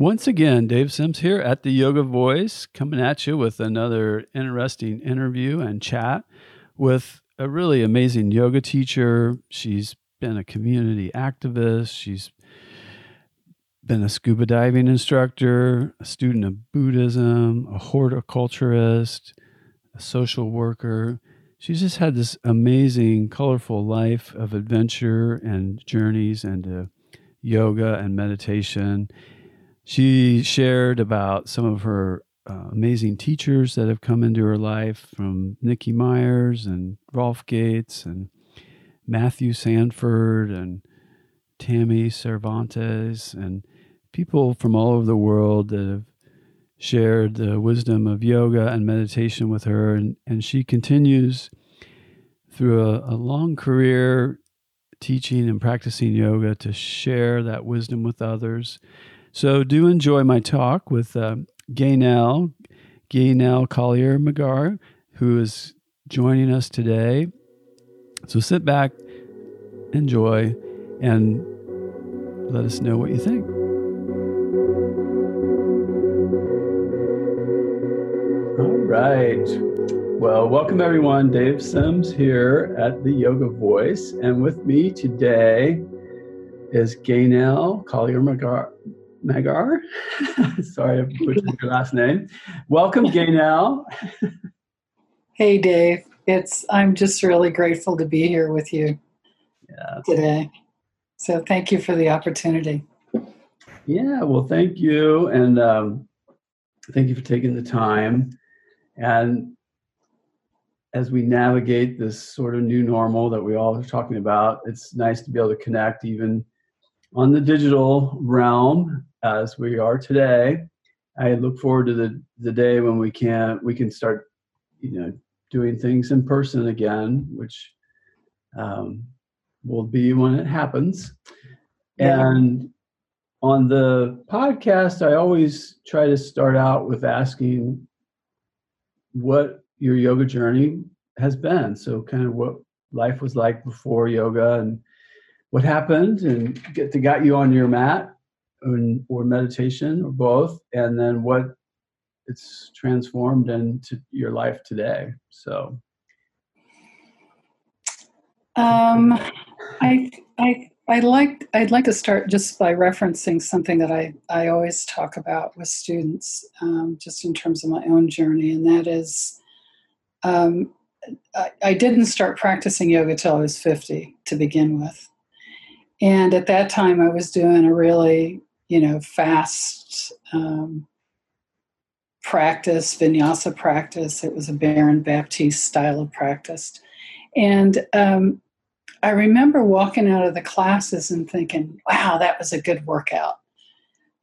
Once again, Dave Sims here at the Yoga Voice, coming at you with another interesting interview and chat with a really amazing yoga teacher. She's been a community activist. She's been a scuba diving instructor, a student of Buddhism, a horticulturist, a social worker. She's just had this amazing, colorful life of adventure and journeys and yoga and meditation. She shared about some of her uh, amazing teachers that have come into her life from Nikki Myers and Rolf Gates and Matthew Sanford and Tammy Cervantes and people from all over the world that have shared the wisdom of yoga and meditation with her. And, and she continues through a, a long career teaching and practicing yoga to share that wisdom with others. So do enjoy my talk with uh, Gaynell, Gaynell Collier McGarr, who is joining us today. So sit back, enjoy, and let us know what you think. All right. Well, welcome everyone. Dave Sims here at the Yoga Voice. And with me today is Gaynell Collier McGarr. Magar. Sorry, I butchered your last name. Welcome, Gaynell. hey, Dave. It's I'm just really grateful to be here with you yeah. today. So thank you for the opportunity. Yeah, well, thank you, and um, thank you for taking the time. And as we navigate this sort of new normal that we all are talking about, it's nice to be able to connect even on the digital realm as we are today. I look forward to the, the day when we can we can start, you know, doing things in person again, which um, will be when it happens. Yeah. And on the podcast, I always try to start out with asking what your yoga journey has been. So, kind of what life was like before yoga and what happened and get to got you on your mat and, or meditation or both and then what it's transformed into your life today. So. Um i i i like i'd like to start just by referencing something that i i always talk about with students um, just in terms of my own journey and that is um, I, I didn't start practicing yoga till i was 50 to begin with. And at that time, I was doing a really, you know, fast um, practice, vinyasa practice. It was a Baron Baptiste style of practice. And um, I remember walking out of the classes and thinking, wow, that was a good workout.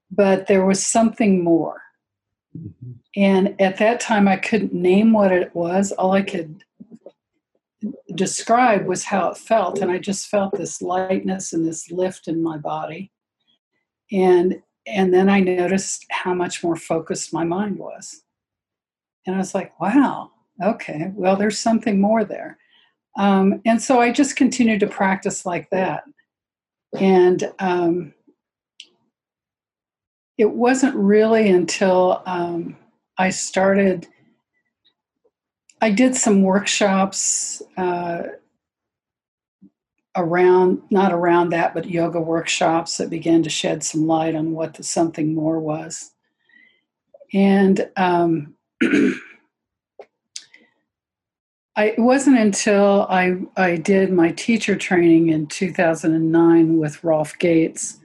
But there was something more. Mm-hmm. And at that time, I couldn't name what it was. All I could describe was how it felt and i just felt this lightness and this lift in my body and and then i noticed how much more focused my mind was. And i was like wow okay well there's something more there. Um, and so i just continued to practice like that. And um, it wasn't really until um, i started I did some workshops uh, around, not around that, but yoga workshops that began to shed some light on what the something more was. And um, I, it wasn't until I, I did my teacher training in 2009 with Rolf Gates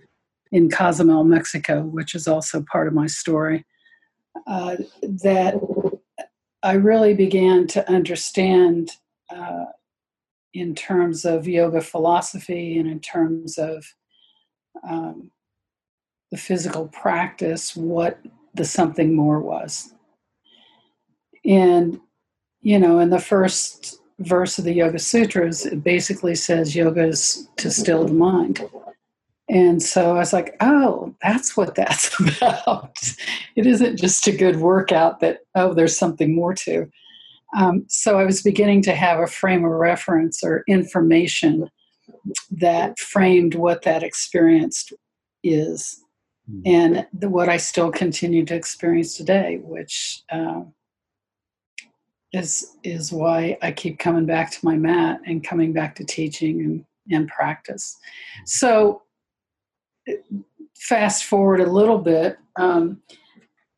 in Cozumel, Mexico, which is also part of my story, uh, that I really began to understand uh, in terms of yoga philosophy and in terms of um, the physical practice what the something more was. And, you know, in the first verse of the Yoga Sutras, it basically says yoga is to still the mind. And so I was like, oh, that's what that's about. it isn't just a good workout that, oh, there's something more to. Um, so I was beginning to have a frame of reference or information that framed what that experience is mm-hmm. and the, what I still continue to experience today, which uh, is is why I keep coming back to my mat and coming back to teaching and, and practice. So fast forward a little bit. Um,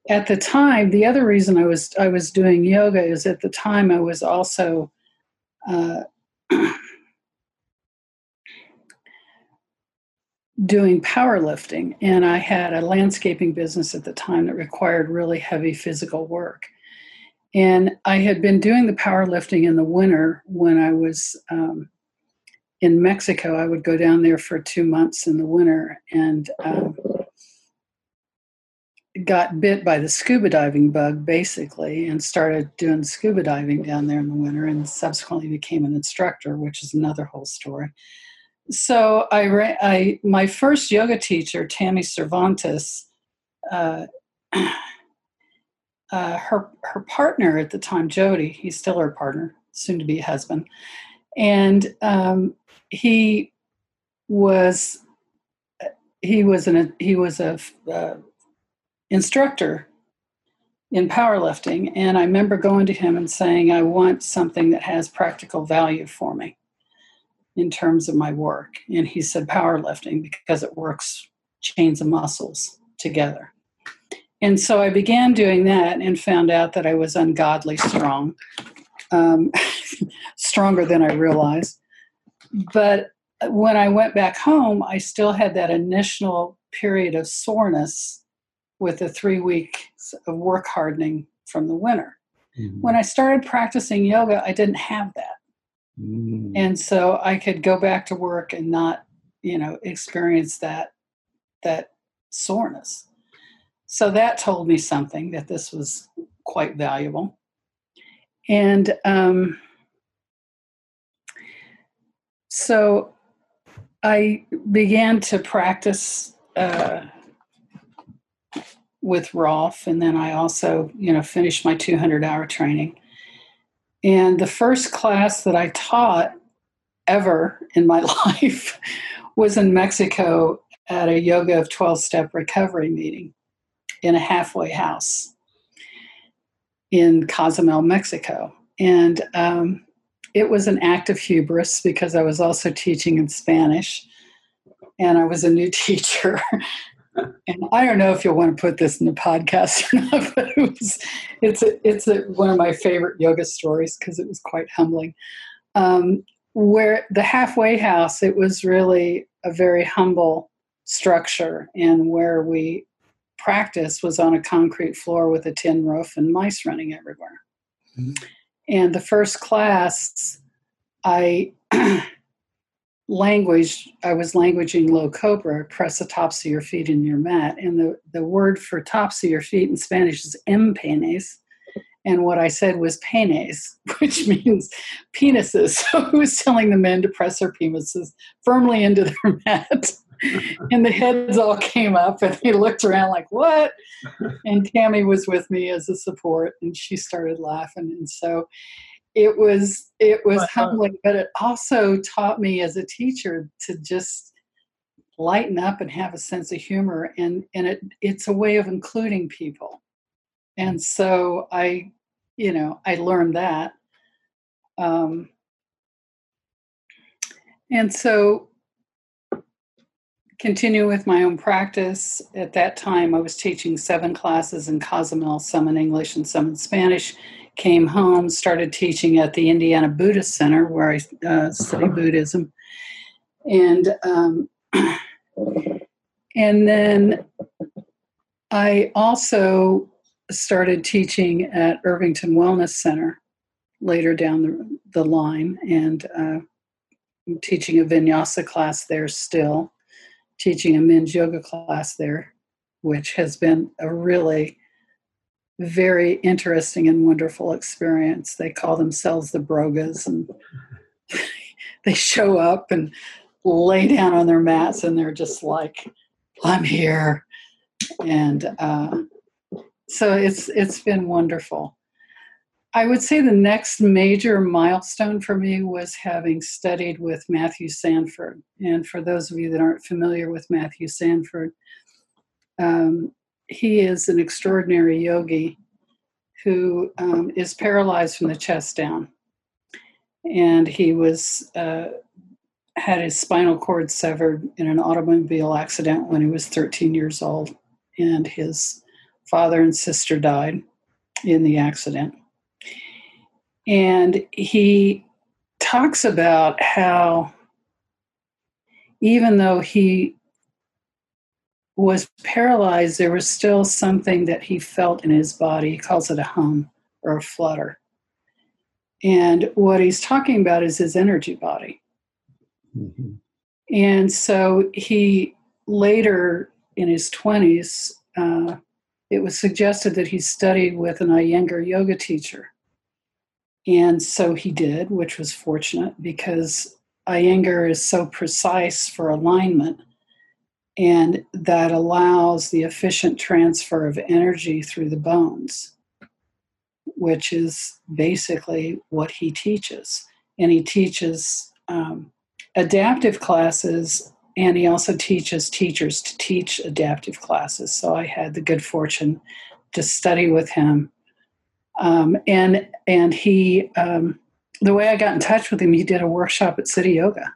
at the time, the other reason I was I was doing yoga is at the time I was also uh, doing powerlifting, and I had a landscaping business at the time that required really heavy physical work. And I had been doing the powerlifting in the winter when I was um, in Mexico. I would go down there for two months in the winter and um, got bit by the scuba diving bug basically and started doing scuba diving down there in the winter and subsequently became an instructor, which is another whole story. So I, ran, I my first yoga teacher, Tammy Cervantes, uh, uh, her her partner at the time, Jody, he's still her partner, soon to be husband, and um, he was he was an he was a uh, instructor in powerlifting. And I remember going to him and saying, I want something that has practical value for me in terms of my work. And he said, powerlifting, because it works chains of muscles together. And so I began doing that and found out that I was ungodly strong, um, stronger than I realized. But when I went back home, I still had that initial period of soreness with the three weeks of work hardening from the winter. Mm-hmm. When I started practicing yoga, I didn't have that. Mm-hmm. And so I could go back to work and not, you know, experience that that soreness. So that told me something that this was quite valuable. And um, so I began to practice uh, with Rolf, and then I also, you know, finished my 200 hour training. And the first class that I taught ever in my life was in Mexico at a yoga of 12 step recovery meeting in a halfway house in Cozumel, Mexico. And um, it was an act of hubris because I was also teaching in Spanish and I was a new teacher and I don't know if you'll want to put this in the podcast or not, but it was, it's a, it's a, one of my favorite yoga stories because it was quite humbling. Um, where the halfway house, it was really a very humble structure, and where we practice was on a concrete floor with a tin roof and mice running everywhere. Mm-hmm. And the first class, I language, I was languaging low cobra, press the tops of your feet in your mat. And the, the word for tops of your feet in Spanish is empenes. And what I said was penes, which means penises. So I was telling the men to press their penises firmly into their mat. and the heads all came up and they looked around like, what? And Tammy was with me as a support and she started laughing. And so it was it was uh, humbling but it also taught me as a teacher to just lighten up and have a sense of humor and and it it's a way of including people. And so i you know i learned that um and so continue with my own practice. At that time i was teaching seven classes in cozumel some in english and some in spanish came home, started teaching at the Indiana Buddhist Center where I uh, study uh-huh. Buddhism, and um, and then I also started teaching at Irvington Wellness Center later down the, the line, and uh, teaching a vinyasa class there still, teaching a men's yoga class there which has been a really very interesting and wonderful experience. They call themselves the Brogas, and they show up and lay down on their mats, and they're just like, "I'm here," and uh, so it's it's been wonderful. I would say the next major milestone for me was having studied with Matthew Sanford. And for those of you that aren't familiar with Matthew Sanford, um, he is an extraordinary yogi who um, is paralyzed from the chest down. And he was uh, had his spinal cord severed in an automobile accident when he was 13 years old, and his father and sister died in the accident. And he talks about how even though he was paralyzed, there was still something that he felt in his body. He calls it a hum or a flutter. And what he's talking about is his energy body. Mm-hmm. And so he later in his 20s, uh, it was suggested that he studied with an Iyengar yoga teacher. And so he did, which was fortunate because Iyengar is so precise for alignment and that allows the efficient transfer of energy through the bones, which is basically what he teaches. And he teaches um, adaptive classes, and he also teaches teachers to teach adaptive classes. So I had the good fortune to study with him. Um, and and he, um, the way I got in touch with him, he did a workshop at City Yoga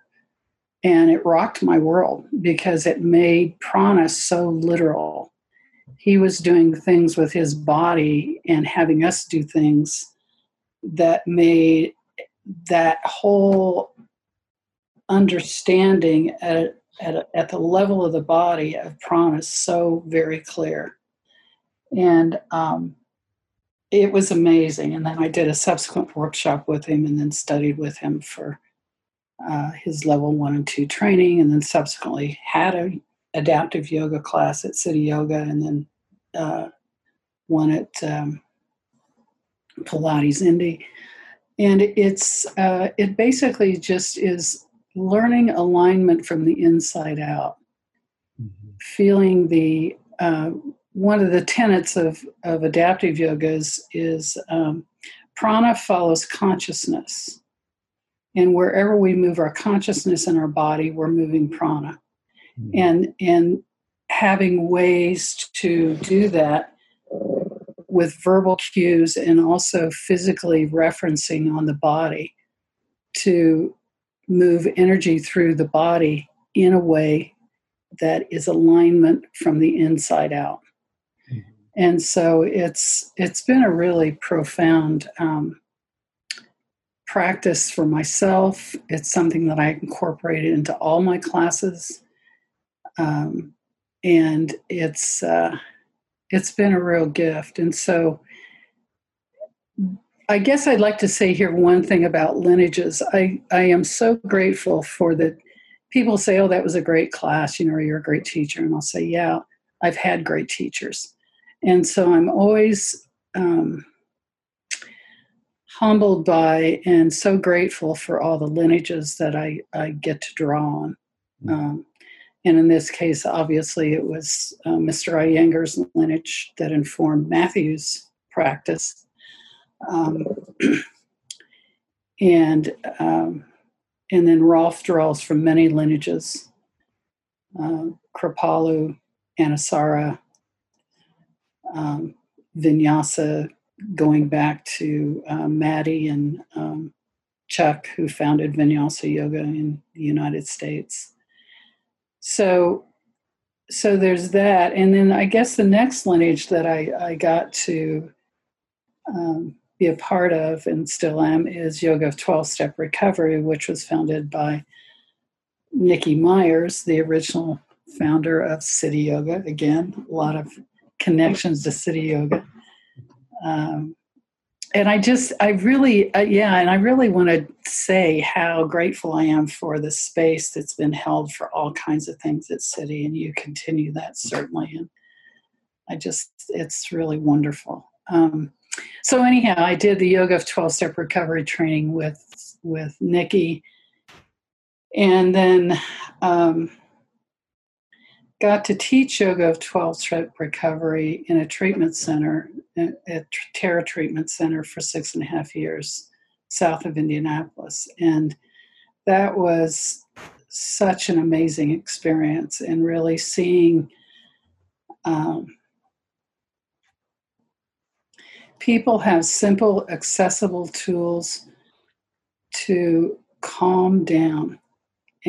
and it rocked my world because it made prana so literal. He was doing things with his body and having us do things that made that whole understanding at, at, at the level of the body of prana so very clear. And um, it was amazing. And then I did a subsequent workshop with him and then studied with him for uh, his level one and two training, and then subsequently had a adaptive yoga class at City Yoga, and then uh, one at um, Pilates Indy. And it's uh, it basically just is learning alignment from the inside out, mm-hmm. feeling the uh, one of the tenets of, of adaptive yogas is um, prana follows consciousness. And wherever we move our consciousness in our body, we're moving prana. Mm-hmm. And and having ways to do that with verbal cues and also physically referencing on the body to move energy through the body in a way that is alignment from the inside out. Mm-hmm. And so it's it's been a really profound um, practice for myself. It's something that I incorporated into all my classes, um, and it's uh, it's been a real gift. And so, I guess I'd like to say here one thing about lineages. I I am so grateful for the people say, "Oh, that was a great class," you know, or "You're a great teacher," and I'll say, "Yeah, I've had great teachers," and so I'm always um, humbled by and so grateful for all the lineages that I, I get to draw on. Mm. Um, and in this case, obviously, it was uh, Mr. Iyengar's lineage that informed Matthew's practice. Um, and um, and then Rolf draws from many lineages uh, Kripalu, Anusara, um, Vinyasa, going back to uh, Maty and um, Chuck, who founded Vinyasa Yoga in the United States. So, so there's that, and then I guess the next lineage that I, I got to um, be a part of and still am is Yoga of 12 Step Recovery, which was founded by Nikki Myers, the original founder of City Yoga. Again, a lot of connections to City Yoga um, and I just, I really, uh, yeah, and I really want to say how grateful I am for the space that's been held for all kinds of things at City, and you continue that certainly. And I just, it's really wonderful. Um, so anyhow, I did the yoga of 12 step recovery training with, with Nikki and then um, got to teach yoga of 12 step recovery in a treatment center at Tara Treatment Center for six and a half years south of Indianapolis. And that was such an amazing experience and really seeing um, people have simple, accessible tools to calm down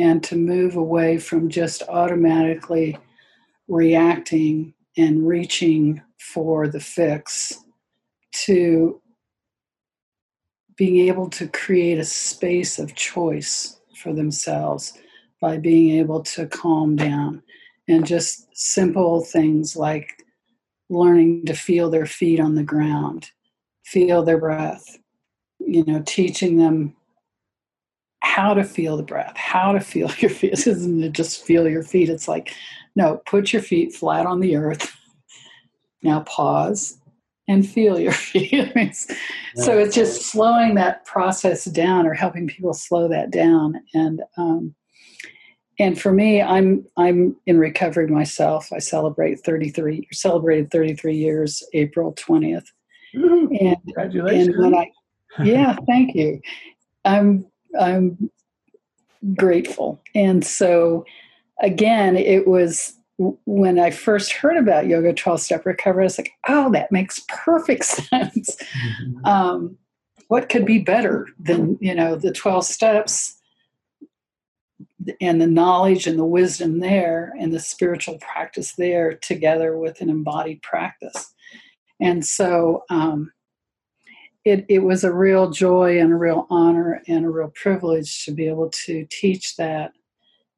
and to move away from just automatically reacting and reaching for the fix to being able to create a space of choice for themselves by being able to calm down. And just simple things like learning to feel their feet on the ground, feel their breath, you know, teaching them how to feel the breath, how to feel your feet. This isn't just feel your feet. It's like, no, put your feet flat on the earth. Now pause and feel your feelings. so it's just slowing that process down or helping people slow that down. And um, and for me, I'm I'm in recovery myself. I celebrate 33 celebrated 33 years April 20th. And, Congratulations! And when I, yeah, thank you. I'm I'm grateful. And so, again, it was when I first heard about yoga 12 step recovery, I was like, oh, that makes perfect sense. Mm-hmm. Um, what could be better than, you know, the 12 steps and the knowledge and the wisdom there and the spiritual practice there together with an embodied practice? And so, um, it, it was a real joy and a real honor and a real privilege to be able to teach that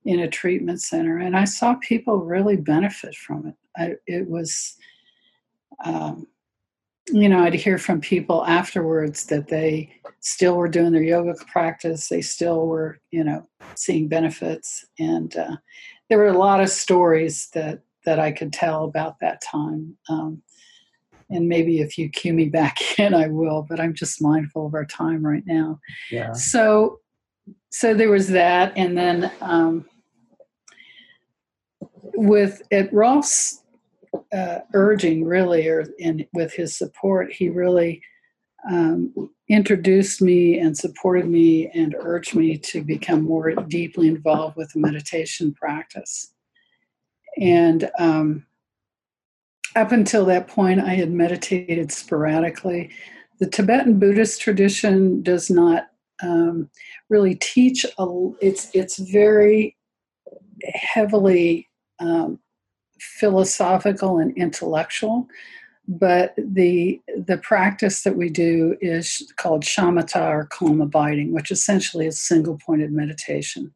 in a treatment center. And I saw people really benefit from it. I, it was, um, you know, I'd hear from people afterwards that they still were doing their yoga practice, they still were, you know, seeing benefits. And uh, there were a lot of stories that, that I could tell about that time. Um, and maybe if you cue me back in, I will. But I'm just mindful of our time right now. Yeah. So, so there was that, and then um, with at Rolf's uh, urging, really, or in with his support, he really um, introduced me and supported me and urged me to become more deeply involved with the meditation practice. And um, up until that point, I had meditated sporadically. The Tibetan Buddhist tradition does not um, really teach. A, it's it's very heavily um, philosophical and intellectual, but the the practice that we do is called shamatha or calm abiding, which essentially is single pointed meditation.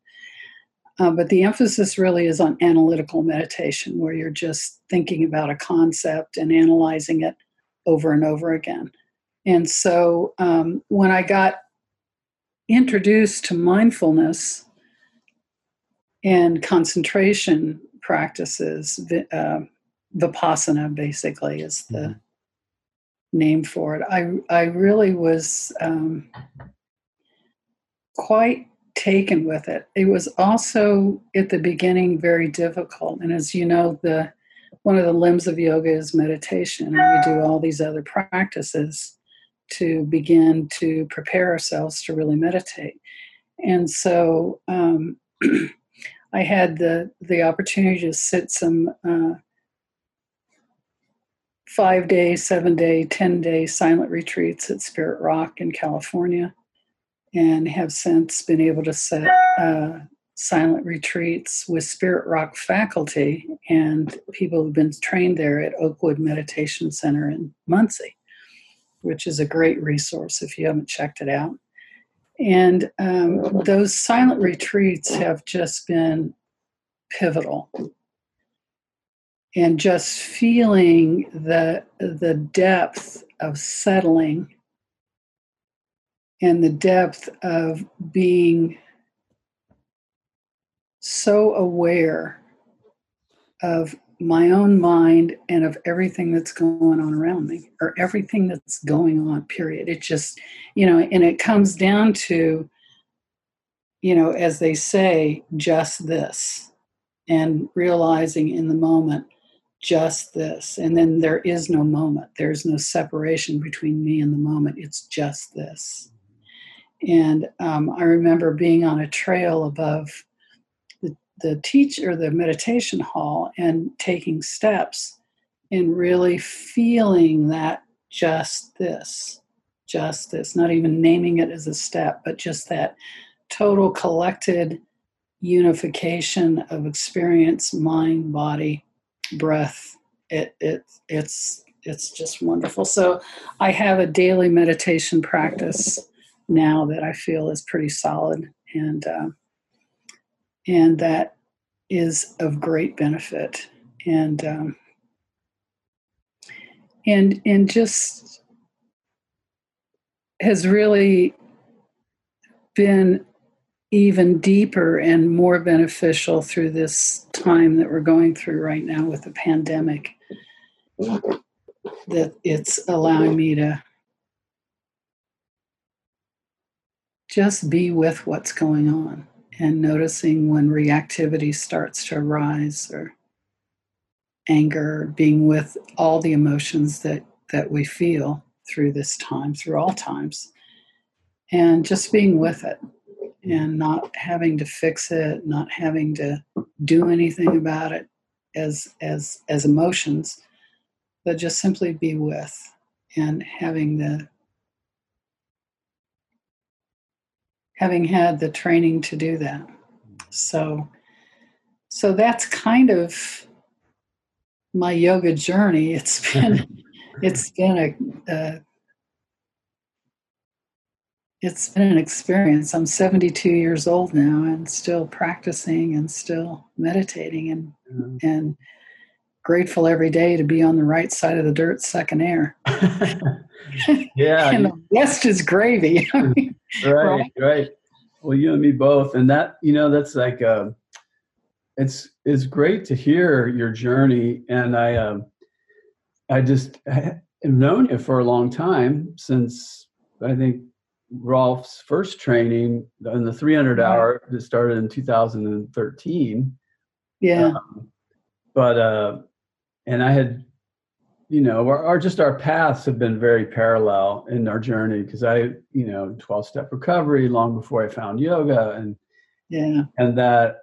Uh, but the emphasis really is on analytical meditation, where you're just thinking about a concept and analyzing it over and over again. And so um, when I got introduced to mindfulness and concentration practices, uh, Vipassana basically is the mm-hmm. name for it, I, I really was um, quite taken with it. It was also at the beginning very difficult. And as you know, the one of the limbs of yoga is meditation, and we do all these other practices to begin to prepare ourselves to really meditate. And so um, I had the the opportunity to sit some uh, five day, seven day, ten day silent retreats at Spirit Rock in California and have since been able to set uh, silent retreats with Spirit Rock faculty and people who've been trained there at Oakwood Meditation Center in Muncie, which is a great resource if you haven't checked it out. And um, those silent retreats have just been pivotal. And just feeling the, the depth of settling and the depth of being so aware of my own mind and of everything that's going on around me or everything that's going on period. It just you know and it comes down to you know as they say just this and realizing in the moment just this. And then there is no moment. There's no separation between me and the moment. It's just this and um, i remember being on a trail above the the teacher, the meditation hall, and taking steps and really feeling that just this, just this, not even naming it as a step, but just that total collected unification of experience, mind, body, breath. It, it, it's, it's just wonderful. So I have a daily meditation practice now that I feel is pretty solid and uh, and that is of great benefit. And um, and and just has really been even deeper and more beneficial through this time that we're going through right now with the pandemic that it's allowing me to just be with what's going on and noticing when reactivity starts to arise or anger, being with all the emotions that, that we feel through this time, through all times, and just being with it and not having to fix it, not having to do anything about it as as as emotions, but just simply be with and having the having had the training to do that. So, so that's kind of my yoga journey. It's been, it's been a, a, it's been an experience. I'm 72 years old now and still practicing and still meditating and mm-hmm. and grateful every day to be on the right side of the dirt sucking air. yeah. and the rest is gravy. right, right, right. Well, you and me both. And that, you know, that's like, uh, it's, it's great to hear your journey. And I, uh, I just have known you for a long time since I think Rolf's first training in the 300 hour that started in 2013. Yeah. Um, but, uh, and I had, you know, our, our, just our paths have been very parallel in our journey because I, you know, 12 step recovery long before I found yoga and, yeah. And that,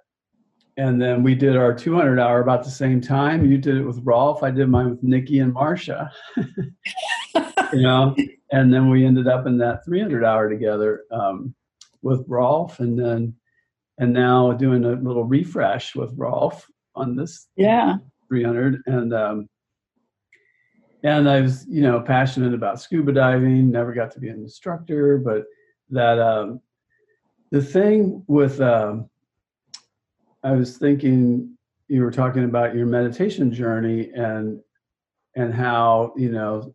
and then we did our 200 hour about the same time. You did it with Rolf. I did mine with Nikki and Marcia, you know, and then we ended up in that 300 hour together um, with Rolf and then, and now doing a little refresh with Rolf on this yeah 300 and um, and I was you know passionate about scuba diving. Never got to be an instructor, but that um, the thing with um, I was thinking you were talking about your meditation journey and and how you know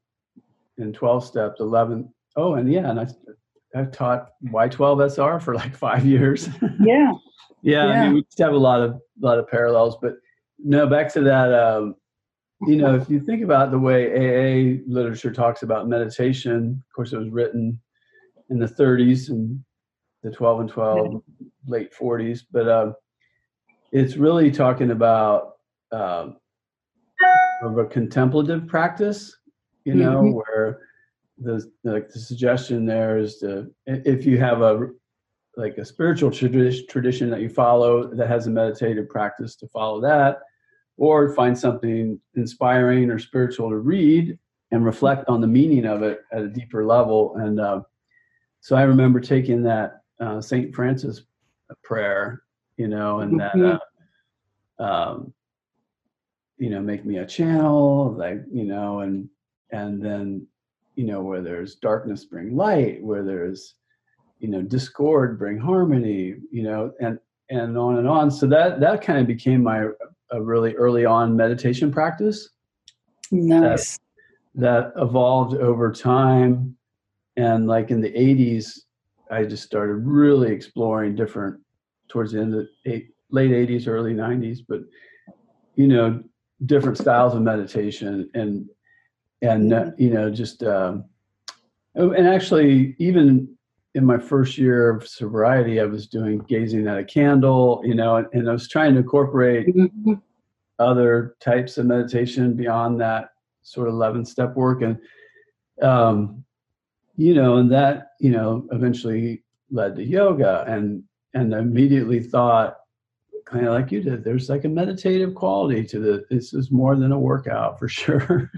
in 12 steps 11 oh and yeah and I I've taught Y12SR for like five years. Yeah. yeah, yeah. I mean, we just have a lot of a lot of parallels, but no, back to that. Um, you know, if you think about the way AA literature talks about meditation, of course, it was written in the 30s and the 12 and 12, late 40s, but um, it's really talking about um, of a contemplative practice, you know, mm-hmm. where the like the suggestion there is to if you have a like a spiritual tradition that you follow that has a meditative practice to follow that or find something inspiring or spiritual to read and reflect on the meaning of it at a deeper level. And uh, so I remember taking that uh, St. Francis prayer, you know, and that, mm-hmm. uh, um, you know, make me a channel, like, you know, and, and then, you know, where there's darkness, bring light, where there's, you know, discord, bring harmony, you know, and, and on and on. So that, that kind of became my a really early on meditation practice. Nice. That, that evolved over time. And like in the 80s, I just started really exploring different towards the end of the eight, late 80s, early 90s. But, you know different styles of meditation and and uh, you know just um, oh, and actually even in my first year of sobriety i was doing gazing at a candle you know and, and i was trying to incorporate mm-hmm. other types of meditation beyond that sort of 11 step work and um you know and that you know eventually led to yoga and and immediately thought kind of like you did there's like a meditative quality to the this is more than a workout for sure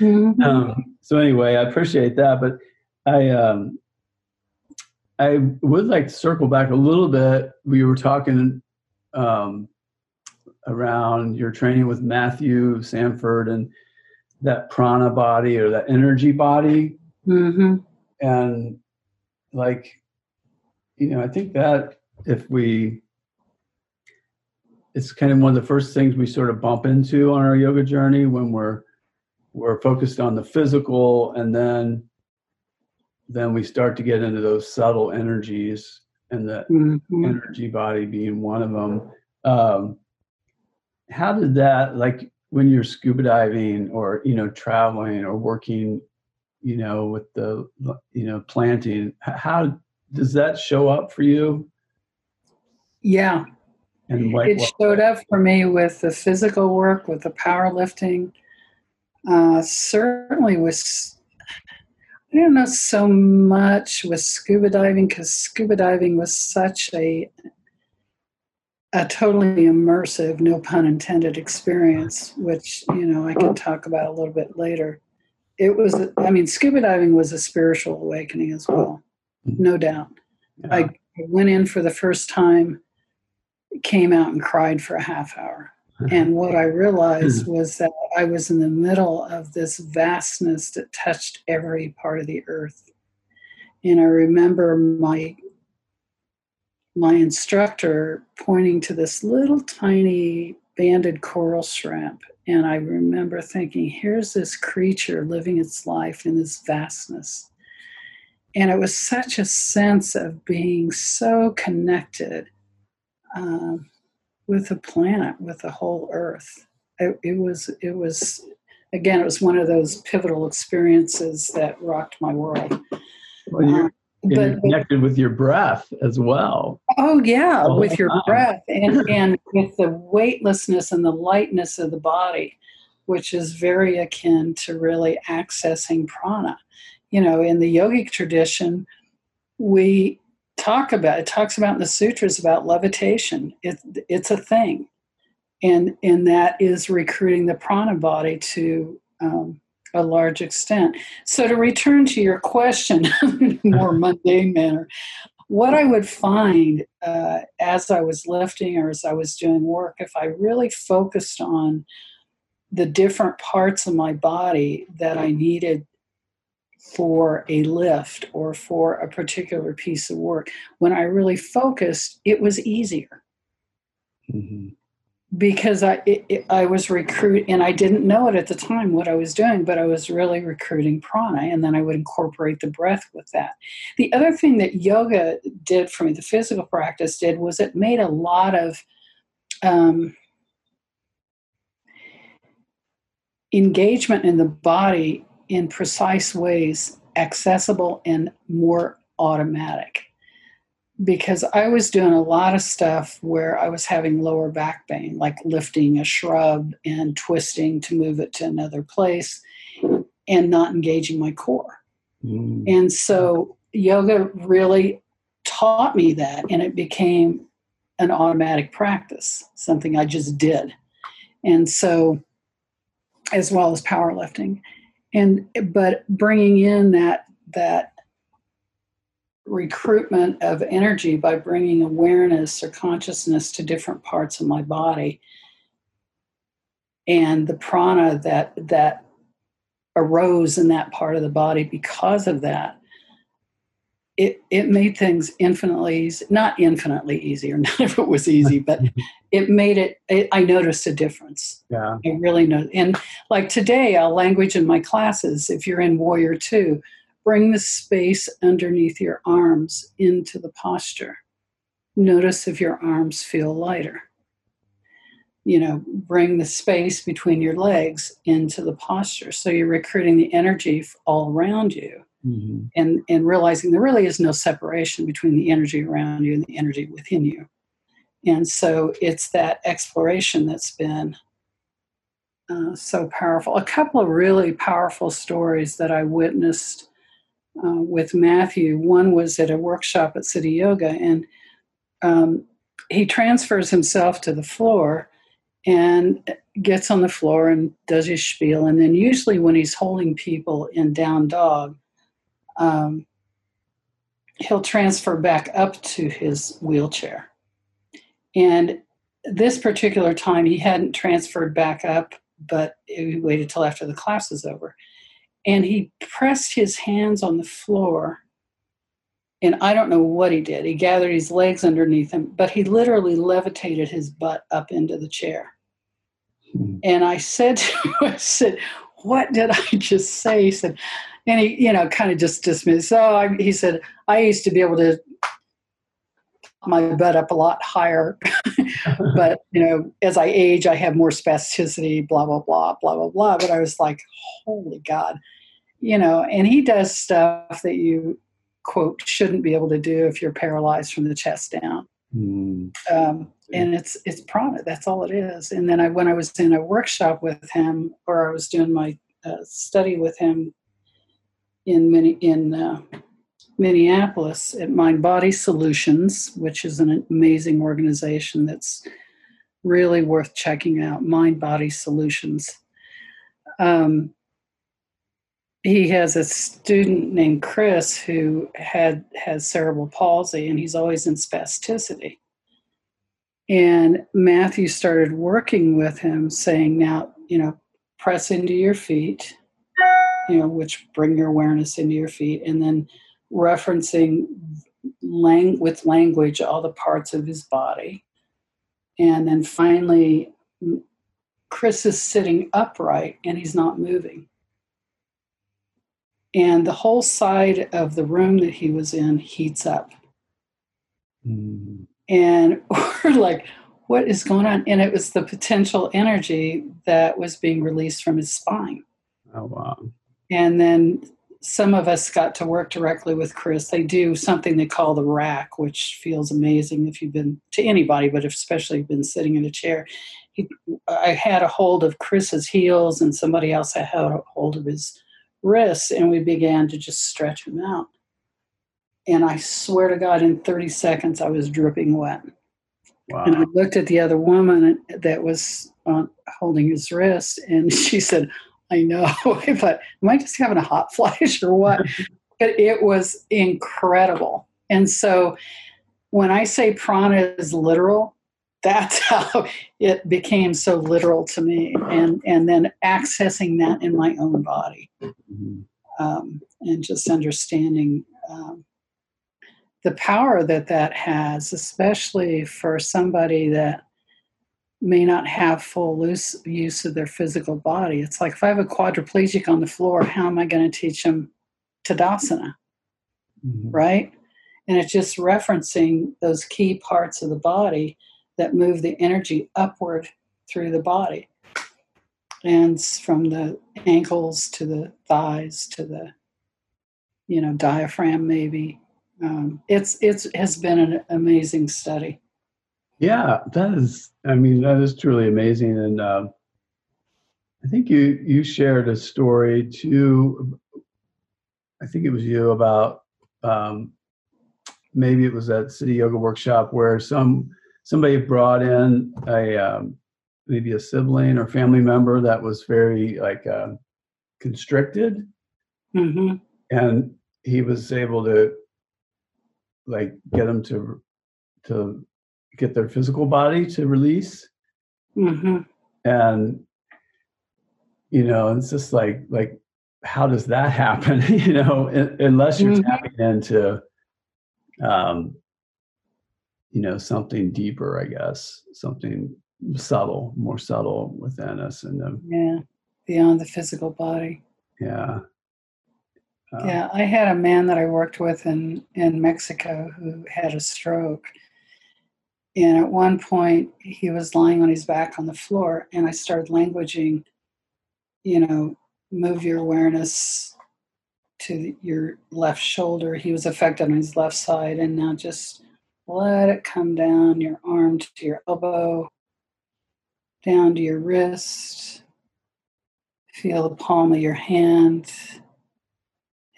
mm-hmm. um, so anyway i appreciate that but i um i would like to circle back a little bit we were talking um around your training with matthew sanford and that prana body or that energy body mm-hmm. and like you know i think that if we it's kind of one of the first things we sort of bump into on our yoga journey when we're we're focused on the physical and then then we start to get into those subtle energies and the mm-hmm. energy body being one of them um, how did that like when you're scuba diving or you know traveling or working you know with the you know planting how does that show up for you yeah and what, it showed up for me with the physical work, with the powerlifting. Uh, certainly was, I don't know so much with scuba diving because scuba diving was such a a totally immersive, no pun intended, experience, which you know I can talk about a little bit later. It was, I mean, scuba diving was a spiritual awakening as well, mm-hmm. no doubt. Yeah. I went in for the first time came out and cried for a half hour. And what I realized was that I was in the middle of this vastness that touched every part of the earth. And I remember my my instructor pointing to this little tiny banded coral shrimp. And I remember thinking, here's this creature living its life in this vastness. And it was such a sense of being so connected uh, with the planet, with the whole Earth. It, it, was, it was, again, it was one of those pivotal experiences that rocked my world. Well, you're, uh, but, connected with your breath as well. Oh yeah, with your time. breath and and with the weightlessness and the lightness of the body, which is very akin to really accessing prana. You know, in the yogic tradition, we talk about it talks about in the sutras about levitation. It, it's a thing. And and that is recruiting the prana body to um, a large extent. So to return to your question more mundane manner what i would find uh, as i was lifting or as i was doing work if i really focused on the different parts of my body that i needed for a lift or for a particular piece of work. When I really focused, it was easier. Mm-hmm. Because I it, it, I was recruit and I didn't know it at the time what I was doing, but I was really recruiting prana, and then I would incorporate the breath with that. The other thing that yoga did for me, the physical practice did, was it made a lot of um, engagement in the body in precise ways accessible and more automatic because I was doing a lot of stuff where I was having lower back pain, like lifting a shrub and twisting to move it to another place and not engaging my core. Mm. And so yoga really taught me that, and it became an automatic practice, something I just did. And so, as well as powerlifting and but bringing in that that recruitment of energy by bringing awareness or consciousness to different parts of my body and the prana that that arose in that part of the body because of that it it made things infinitely not infinitely easier none of it was easy but it made it, it, i noticed a difference yeah i really know and like today i'll language in my classes if you're in warrior two bring the space underneath your arms into the posture notice if your arms feel lighter you know, bring the space between your legs into the posture. So you're recruiting the energy all around you. Mm-hmm. And, and realizing there really is no separation between the energy around you and the energy within you. And so it's that exploration that's been uh, so powerful. A couple of really powerful stories that I witnessed uh, with Matthew. One was at a workshop at Cityoga, and um, he transfers himself to the floor and gets on the floor and does his spiel. And then, usually, when he's holding people in down dog, um, he'll transfer back up to his wheelchair. And this particular time, he hadn't transferred back up, but he waited till after the class was over. And he pressed his hands on the floor. And I don't know what he did. He gathered his legs underneath him, but he literally levitated his butt up into the chair. Hmm. And I said to him, I said, What did I just say? He said, and he, you know, kind of just dismissed. So I, he said, I used to be able to my butt up a lot higher. but, you know, as I age, I have more spasticity, blah, blah, blah, blah, blah, blah. But I was like, holy God, you know, and he does stuff that you, quote, shouldn't be able to do if you're paralyzed from the chest down. Mm. Um, and it's it's prana. That's all it is. And then I, when I was in a workshop with him, or I was doing my uh, study with him in many in uh, Minneapolis at Mind Body Solutions, which is an amazing organization that's really worth checking out. Mind Body Solutions. Um, he has a student named Chris who had has cerebral palsy, and he's always in spasticity. And Matthew started working with him, saying, "Now, you know, press into your feet, you know, which bring your awareness into your feet, and then." referencing lang- with language all the parts of his body. And then finally, Chris is sitting upright and he's not moving. And the whole side of the room that he was in heats up. Mm. And we're like, what is going on? And it was the potential energy that was being released from his spine. Oh, wow. And then some of us got to work directly with Chris. They do something they call the rack, which feels amazing if you've been to anybody, but especially been sitting in a chair. He, I had a hold of Chris's heels, and somebody else had a hold of his wrists, and we began to just stretch him out. And I swear to God, in 30 seconds, I was dripping wet. Wow. And I looked at the other woman that was uh, holding his wrist, and she said, I know, but am I just having a hot flash or what? but it was incredible. And so when I say prana is literal, that's how it became so literal to me. And, and then accessing that in my own body mm-hmm. um, and just understanding um, the power that that has, especially for somebody that may not have full use, use of their physical body. It's like if I have a quadriplegic on the floor, how am I going to teach them Tadasana? Mm-hmm. Right? And it's just referencing those key parts of the body that move the energy upward through the body. And from the ankles to the thighs to the, you know, diaphragm maybe. Um, it's it's has been an amazing study. Yeah, that is. I mean, that is truly amazing. And uh, I think you you shared a story too. I think it was you about um, maybe it was that Cityoga workshop where some somebody brought in a um, maybe a sibling or family member that was very like uh, constricted, mm-hmm. and he was able to like get them to to get their physical body to release. Mm-hmm. And you know, it's just like like how does that happen? you know, unless you're mm-hmm. tapping into um you know something deeper, I guess, something subtle, more subtle within us and the, yeah, beyond the physical body. Yeah. Uh, yeah, I had a man that I worked with in in Mexico who had a stroke, and at one point, he was lying on his back on the floor, and I started languaging, you know, move your awareness to your left shoulder. He was affected on his left side, and now just let it come down your arm to your elbow, down to your wrist. Feel the palm of your hand,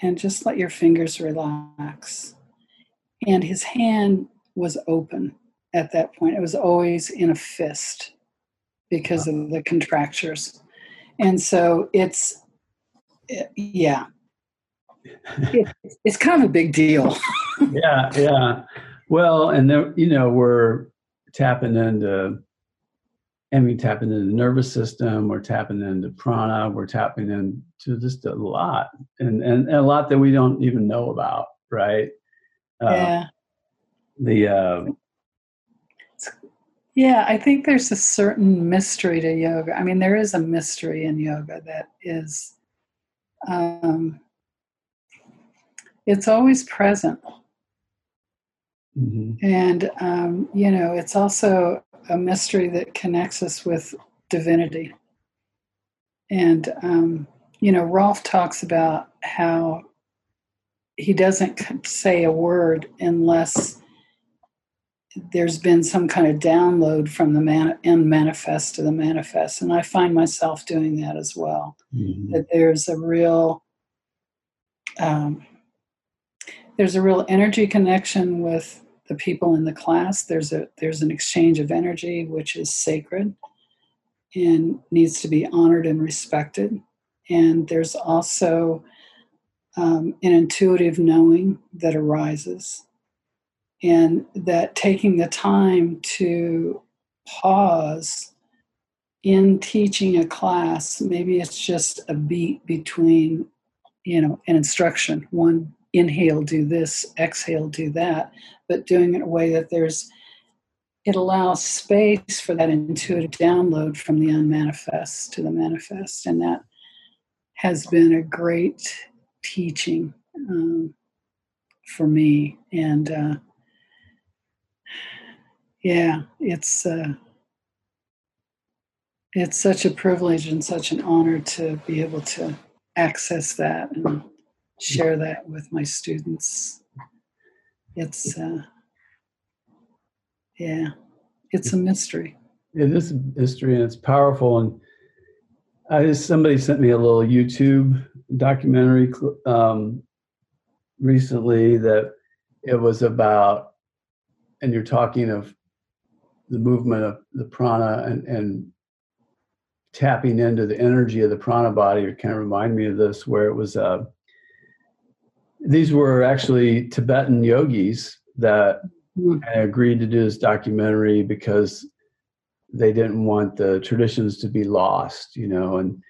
and just let your fingers relax. And his hand was open at that point. It was always in a fist because of the contractures. And so it's, yeah, it, it's kind of a big deal. yeah, yeah. Well, and then, you know, we're tapping into, I mean, tapping into the nervous system, we're tapping into prana, we're tapping into just a lot, and, and, and a lot that we don't even know about, right? Uh, yeah. The, uh, yeah, I think there's a certain mystery to yoga. I mean, there is a mystery in yoga that is, um, it's always present. Mm-hmm. And, um, you know, it's also a mystery that connects us with divinity. And, um, you know, Rolf talks about how he doesn't say a word unless there's been some kind of download from the man, and manifest to the manifest and i find myself doing that as well mm-hmm. that there's a real um, there's a real energy connection with the people in the class there's a there's an exchange of energy which is sacred and needs to be honored and respected. And there's also um, an intuitive knowing that arises. And that taking the time to pause in teaching a class maybe it's just a beat between you know an instruction. One inhale do this exhale do that but doing it in a way that there's it allows space for that intuitive download from the unmanifest to the manifest and that has been a great teaching um, for me and uh, yeah, it's uh, it's such a privilege and such an honor to be able to access that and share that with my students. It's uh, yeah, it's a mystery. It is a mystery and it's powerful. And I just somebody sent me a little YouTube documentary um, recently that it was about, and you're talking of the movement of the prana and, and tapping into the energy of the prana body it kind of reminded me of this where it was uh, these were actually tibetan yogis that mm-hmm. agreed to do this documentary because they didn't want the traditions to be lost you know and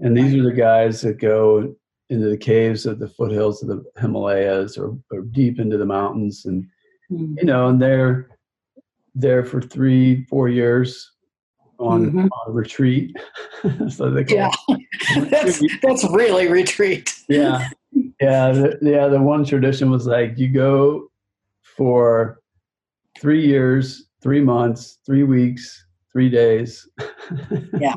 and these are the guys that go into the caves of the foothills of the himalayas or, or deep into the mountains and mm-hmm. you know and they're there for three, four years on, mm-hmm. on retreat. so they yeah, that's that's really retreat. yeah, yeah, the, yeah. The one tradition was like you go for three years, three months, three weeks, three days. yeah,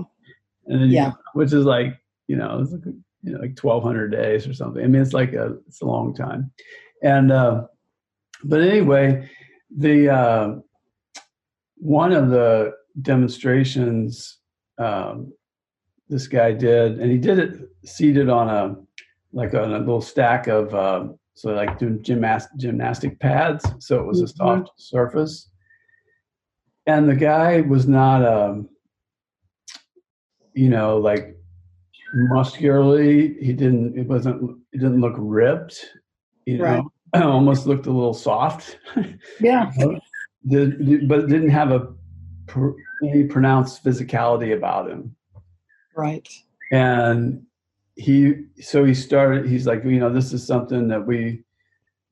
and yeah, you, which is like you know, it's like, you know, like twelve hundred days or something. I mean, it's like a it's a long time, and uh, but anyway, the uh, one of the demonstrations um, this guy did, and he did it seated on a like on a little stack of uh, so like doing gymnast, gymnastic pads, so it was a mm-hmm. soft surface. And the guy was not, um, you know, like muscularly. He didn't. It wasn't. It didn't look ripped. You know, right. almost looked a little soft. Yeah. the, but didn't have a any pronounced physicality about him. Right. And he, so he started, he's like, you know, this is something that we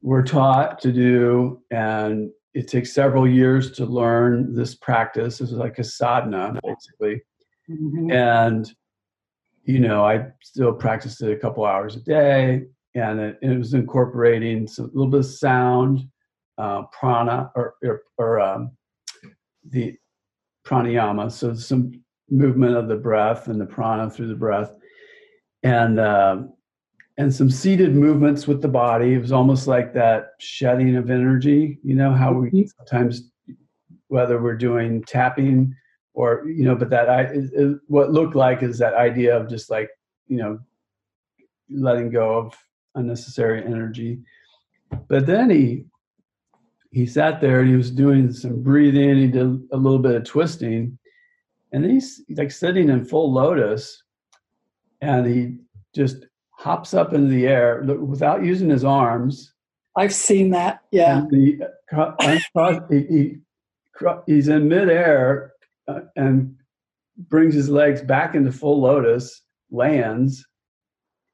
were taught to do, and it takes several years to learn this practice. This is like a sadhana, basically. Mm-hmm. And, you know, I still practiced it a couple hours a day, and it, it was incorporating some, a little bit of sound uh, prana or, or, or um, the pranayama, so some movement of the breath and the prana through the breath, and uh, and some seated movements with the body. It was almost like that shedding of energy. You know how we mm-hmm. sometimes, whether we're doing tapping or you know, but that I it, it, what looked like is that idea of just like you know letting go of unnecessary energy. But then he he sat there and he was doing some breathing. He did a little bit of twisting, and then he's like sitting in full lotus, and he just hops up into the air without using his arms. I've seen that. Yeah. He, he, he, he's in midair uh, and brings his legs back into full lotus, lands,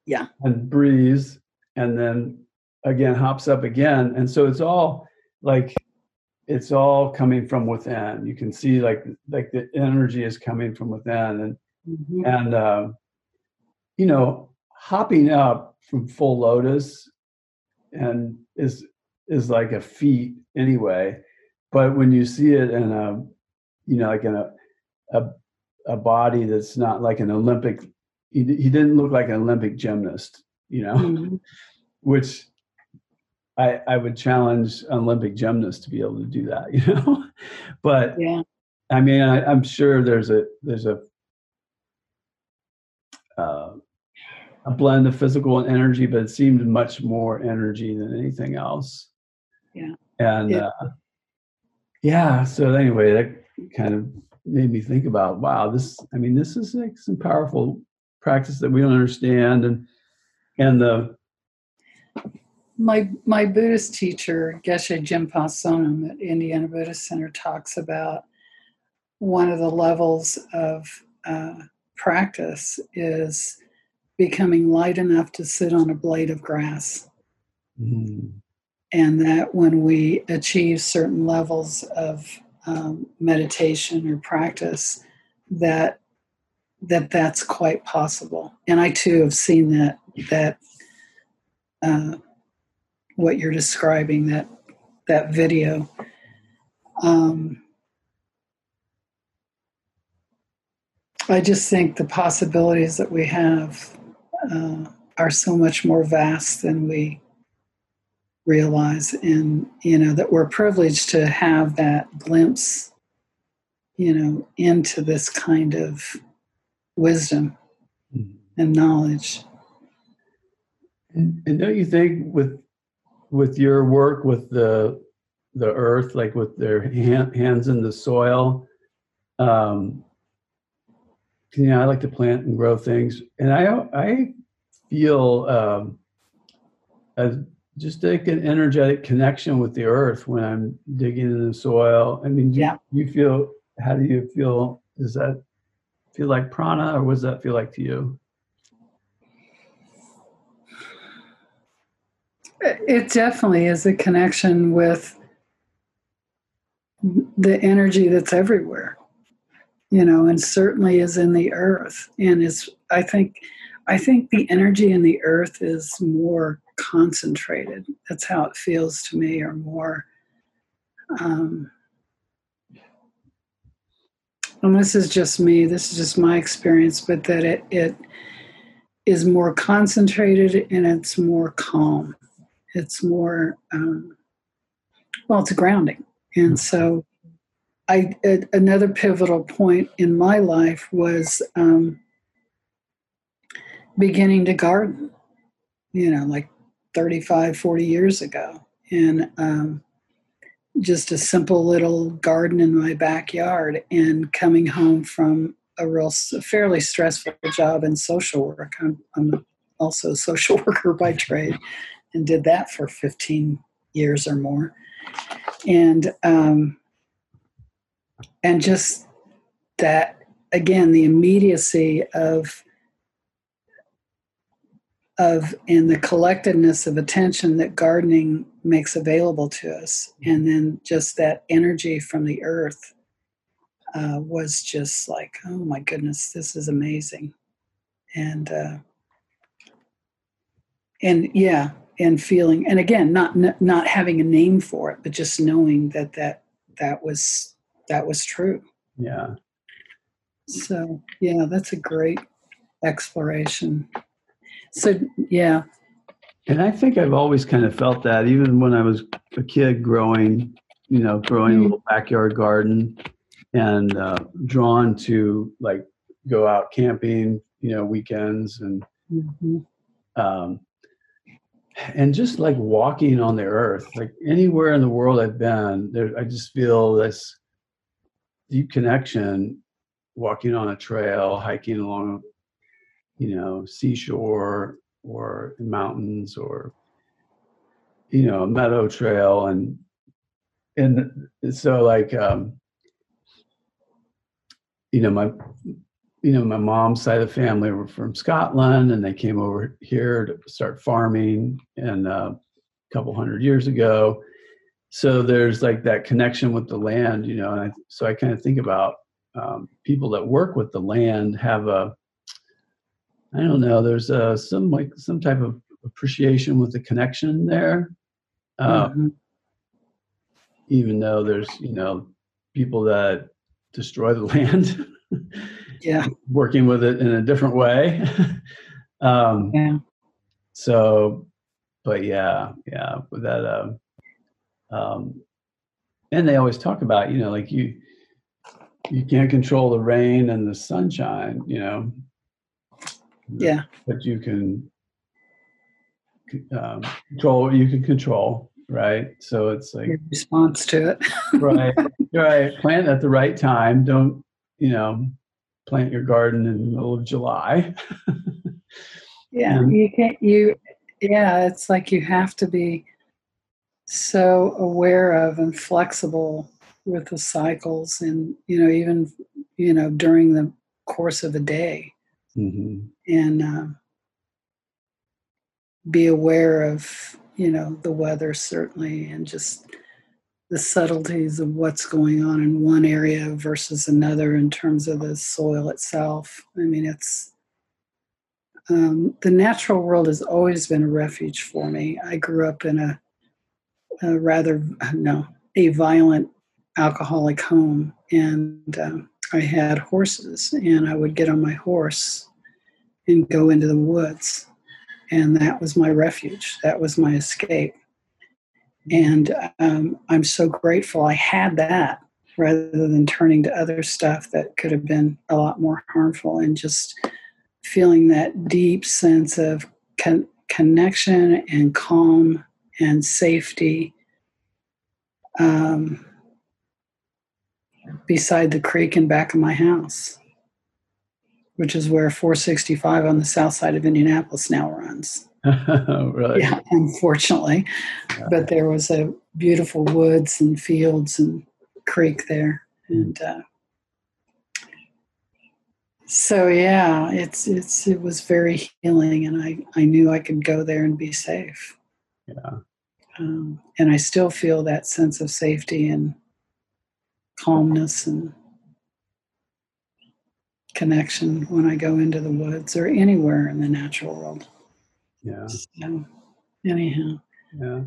yeah, and breathes, and then again hops up again, and so it's all like it's all coming from within. You can see like like the energy is coming from within, and mm-hmm. and uh, you know hopping up from full lotus and is is like a feat anyway. But when you see it in a you know like in a a, a body that's not like an Olympic he, he didn't look like an Olympic gymnast, you know, mm-hmm. which I, I would challenge an Olympic gymnasts to be able to do that, you know. but yeah, I mean, I, am sure there's a there's a uh, a blend of physical and energy, but it seemed much more energy than anything else. Yeah, and yeah. Uh, yeah. So anyway, that kind of made me think about wow, this. I mean, this is like some powerful practice that we don't understand, and and the my my Buddhist teacher Geshe Jinpa Sonam at Indiana Buddhist Center talks about one of the levels of uh, practice is becoming light enough to sit on a blade of grass. Mm. And that when we achieve certain levels of um, meditation or practice, that that that's quite possible. And I too have seen that that uh, what you're describing that that video. Um, I just think the possibilities that we have uh, are so much more vast than we realize, and you know that we're privileged to have that glimpse, you know, into this kind of wisdom mm-hmm. and knowledge. And, and don't you think with with your work with the the earth, like with their hand, hands in the soil, um, you know, I like to plant and grow things, and I I feel um, a, just like an energetic connection with the earth when I'm digging in the soil. I mean, yeah. you, you feel how do you feel? Does that feel like prana, or what does that feel like to you? It definitely is a connection with the energy that's everywhere, you know, and certainly is in the earth. And is I think I think the energy in the earth is more concentrated. That's how it feels to me, or more. Um, and this is just me. This is just my experience, but that it it is more concentrated and it's more calm it's more um, well it's grounding and mm-hmm. so i another pivotal point in my life was um, beginning to garden you know like 35 40 years ago and um, just a simple little garden in my backyard and coming home from a real fairly stressful job in social work i'm, I'm also a social worker by trade and did that for 15 years or more. And um, and just that again, the immediacy of of and the collectedness of attention that gardening makes available to us, and then just that energy from the earth uh, was just like, oh my goodness, this is amazing, and uh, and yeah, and feeling and again not not having a name for it but just knowing that that that was that was true. Yeah. So yeah, that's a great exploration. So yeah. And I think I've always kind of felt that even when I was a kid growing, you know, growing a Mhm. little backyard garden and uh, drawn to like go out camping, you know, weekends and Mhm. um, and just like walking on the earth, like anywhere in the world I've been, there I just feel this deep connection. Walking on a trail, hiking along, you know, seashore or mountains or you know, meadow trail, and and so like um, you know my you know my mom's side of the family were from Scotland, and they came over here to start farming, and uh, a couple hundred years ago. So there's like that connection with the land, you know, and I, so I kind of think about um, people that work with the land have a I don't know. There's uh, some like some type of appreciation with the connection there, uh, Mhm. even though there's you know people that destroy the land, Yeah. working with it in a different way. um, Yeah. so, but yeah, yeah, with that. Um, um, and they always talk about you know like you you can't control the rain and the sunshine, you know. Yeah. but you can um, control what you can control, right? So it's like Your response to it. right, right. Plant at the right time. Don't you know? Plant your garden in the middle of July. Yeah. And- You can't you yeah, it's like you have to be so aware of and flexible with the cycles and you know even you know during the course of a day. Hmm and uh, be aware of you know the weather certainly and just the subtleties of what's going on in one area versus another in terms of the soil itself. I mean it's um, the natural world has always been a refuge for me. I grew up in a, a rather no a violent alcoholic home and um, i had horses and i would get on my horse and go into the woods. And that was my refuge. That was my escape. And um, I'm so grateful I had that rather than turning to other stuff that could have been a lot more harmful and just feeling that deep sense of con- connection and calm and safety um, beside the creek in back of my house which is where 465 on the south side of Indianapolis now runs. really? Yeah, unfortunately. But there was a beautiful woods and fields and creek there. And uh, so yeah, it's it's it was very healing and I, I knew I could go there and be safe. Yeah. Um, and I still feel that sense of safety and calmness and connection when I go into the woods or anywhere in the natural world. Yeah. So, anyhow, Yeah.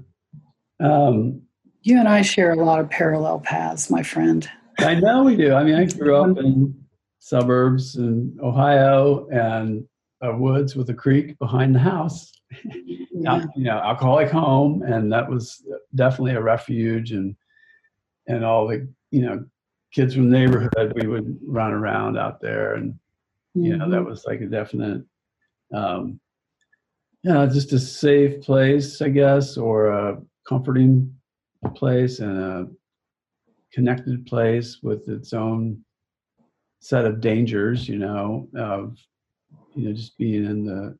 Um, you and I share a lot of parallel paths, my friend. I know we do. I mean, I grew up in suburbs in Ohio and a woods with a creek behind the house. Yeah. you know, alcoholic home, and that was definitely a refuge. And and all the you know kids from the neighborhood, we would run around out there, and you know that Mhm. was like a definite, um, you know, just a safe place, I guess, or a comforting place and a connected place with its own set of dangers. You know, of you know just being in the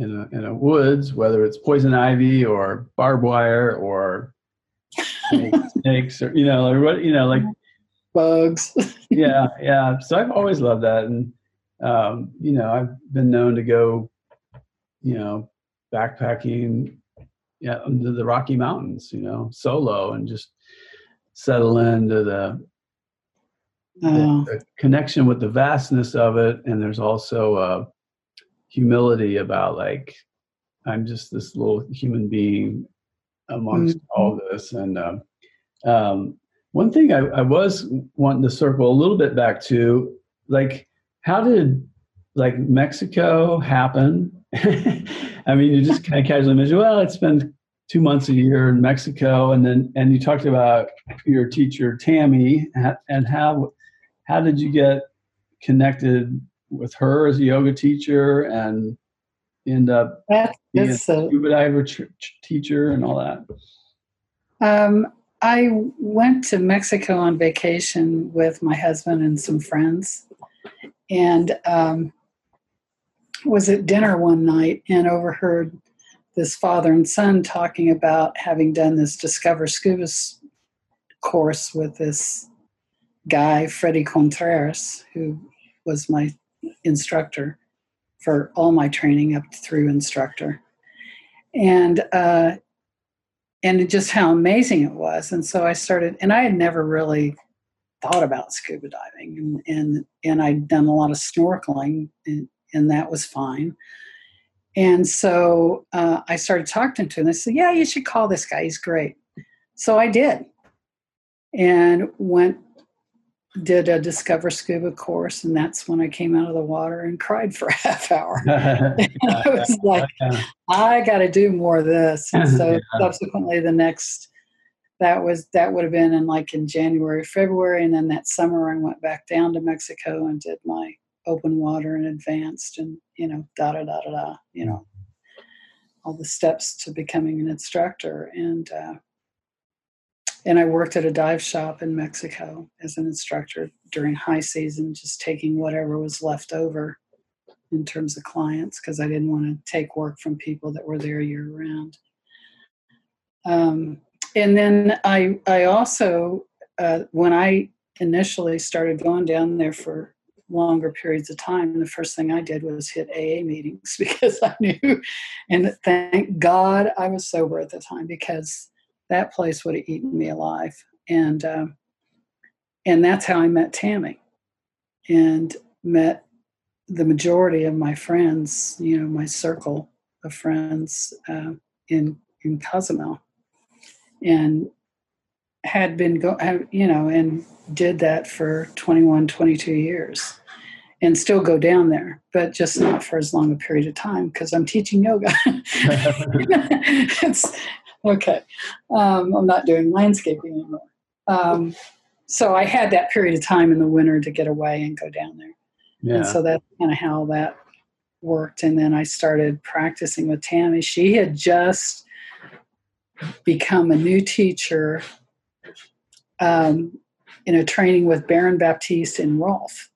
in a in a woods, whether it's poison ivy or barbed wire or snakes, or you know, or what you know, like bugs. yeah, yeah. So I've always loved that, and um, you know, I've been known to go, you know, backpacking, yeah, into the Rocky Mountains, you know, solo, and just settle into the, the, Oh, the connection with the vastness of it, and there's also a humility about like I'm just this little human being amongst Mhm. all this, and um, um, one thing I, I was wanting to circle a little bit back to, like, how did like Mexico happen? I mean, you just kind of casually mentioned, well, it's been two months a year in Mexico, and then and you talked about your teacher Tammy and how how did you get connected with her as a yoga teacher and end up being a scuba diver teacher and all that? Um, I went to Mexico on vacation with my husband and some friends, and um, was at dinner one night and overheard this father and son talking about having done this Discover Scuba course with this guy, Freddie Contreras, who was my instructor for all my training up through instructor. And uh, and just how amazing it was. And so I started, and I had never really thought about scuba diving, and and, and I'd done a lot of snorkeling, and, and that was fine. And so uh, I started talking to him. I said, "Yeah, you should call this guy. He's great." So I did, and went did a Discover Scuba course, and that's when I came out of the water and cried for a half hour. I was like, I got to do more of this. And so yeah. subsequently, the next that was that would have been in like in January, February, and then that summer I went back down to Mexico and did my open water and advanced, and you know, da da da da da, you know, all the steps to becoming an instructor, and uh, and I worked at a dive shop in Mexico as an instructor during high season, just taking whatever was left over in terms of clients because I didn't want to take work from people that were there year round. Um, and then I, I also, uh, when I initially started going down there for longer periods of time, the first thing I did was hit AA meetings because I knew, and thank God I was sober at the time because that place would have eaten me alive. And uh, and that's how I met Tammy, and met the majority of my friends. You know, my circle of friends uh, in in Cozumel, and had been go you know and did that for 21 22 years and still go down there but just not for as long a period of time because i'm teaching yoga it's okay. Um, I'm not doing landscaping anymore. Um, so I had that period of time in the winter to get away and go down there. Yeah. And so that's kind of how that worked. And then I started practicing with Tammy. She had just become a new teacher um, in a training with Baron Baptiste and Rolf.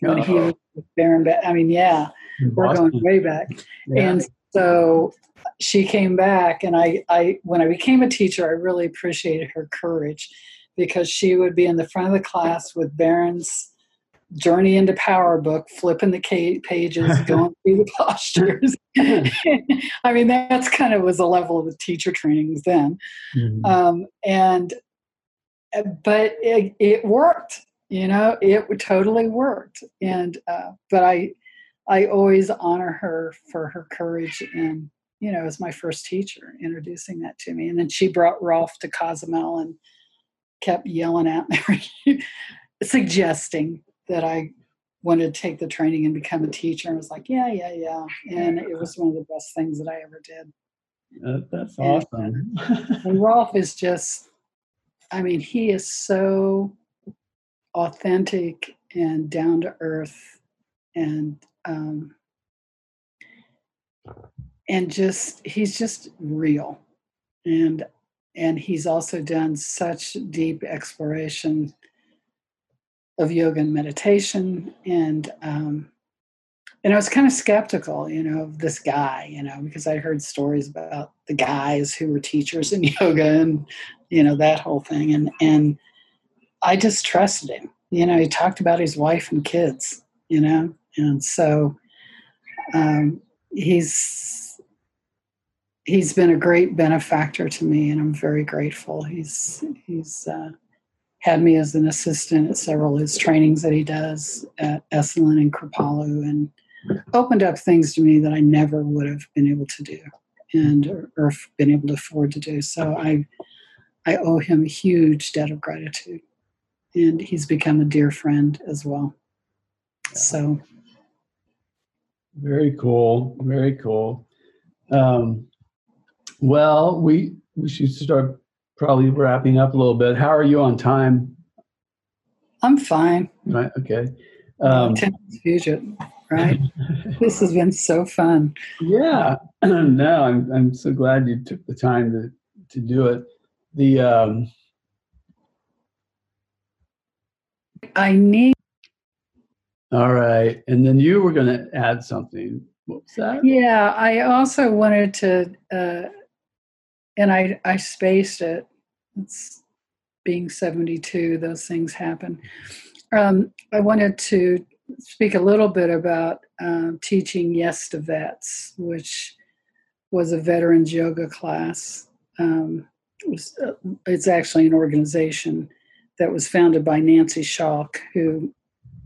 When he was Baron, ba- I mean, yeah, we're going way back. Yeah. And so she came back and I, I when i became a teacher i really appreciated her courage because she would be in the front of the class with baron's journey into power book flipping the pages going through the postures. I mean that's kind of was a level of the teacher trainings then. Mm-hmm. um, and but it, it, worked you know it totally worked. And uh, but i i always honor her for her courage and you know, as my first teacher, introducing that to me. And then she brought Rolf to Cozumel and kept yelling at me, suggesting that I wanted to take the training and become a teacher. And I was like, yeah, yeah, yeah. And it was one of the best things that I ever did. Uh, that's awesome. And, and Rolf is just, I mean, he is so authentic and down to earth and um, and just he's just real. And and he's also done such deep exploration of yoga and meditation and um, and I was kind of skeptical, you know, of this guy, you know, because I heard stories about the guys who were teachers in yoga and you know that whole thing, and and I just trusted him. You know, he talked about his wife and kids, you know, and so um, he's he's been a great benefactor to me, and I'm very grateful. He's he's uh, had me as an assistant at several of his trainings that he does at Esalen and Kripalu, and opened up things to me that I never would have been able to do, and or, or been able to afford to do. So I I owe him a huge debt of gratitude. And he's become a dear friend as well. So very cool. Very cool. Um, well, we we should start probably wrapping up a little bit. How are you on time? I'm fine. Right. Okay. Um, fusion, right? this has been so fun. Yeah. no, I'm I'm so glad you took the time to to do it. The um, I need all right. And then you were going to add something. What was that? Yeah, I also wanted to, uh, and I, I spaced it. It's being 72, those things happen. Um, I wanted to speak a little bit about uh, teaching Yes to Vets, which was a veterans yoga class. Um, it was, uh, it's actually an organization that was founded by Nancy Schalk, who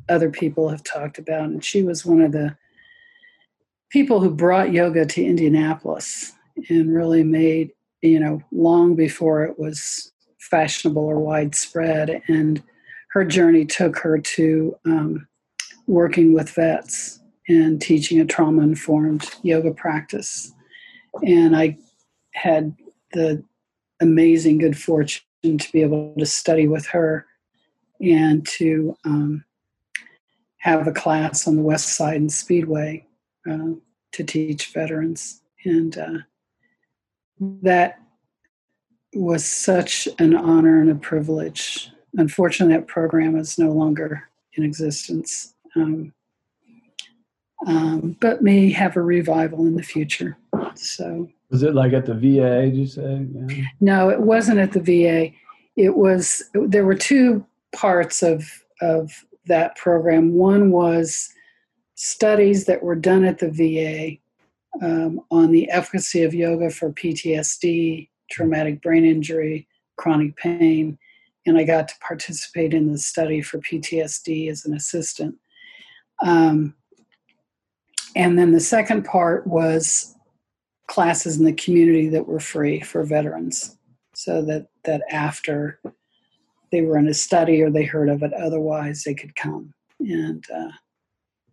other people have talked about. And she was one of the people who brought yoga to Indianapolis and really made, you know, long before it was fashionable or widespread. And her journey took her to um, working with vets and teaching a trauma informed yoga practice. And I had the amazing good fortune to be able to study with her and to um, have a class on the West Side and Speedway uh, to teach veterans. And uh, that was such an honor and a privilege. Unfortunately, that program is no longer in existence. Um, um, but may have a revival in the future. So, was it like at the VA? Did you say? Yeah. No, it wasn't at the VA. It was. There were two parts of of that program. One was studies that were done at the VA um, on the efficacy of yoga for PTSD, traumatic brain injury, chronic pain, and I got to participate in the study for PTSD as an assistant. Um, and then the second part was classes in the community that were free for veterans, so that that after they were in a study or they heard of it otherwise they could come. And uh,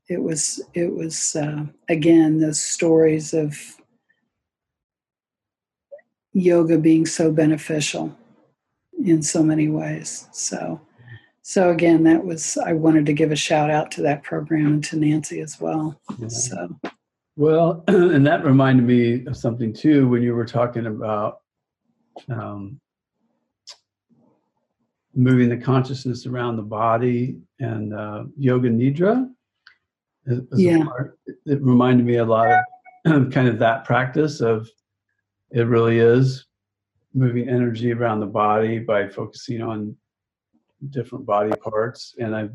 it was it was uh, again those stories of yoga being so beneficial in so many ways. So so again that was i wanted to give a shout out to that program and to nancy as well. Yeah. so. Well and that reminded me of something too when you were talking about um, moving the consciousness around the body and uh, yoga nidra. yeah. It reminded me a lot of kind of that practice of it really is moving energy around the body by focusing on different body parts. And I've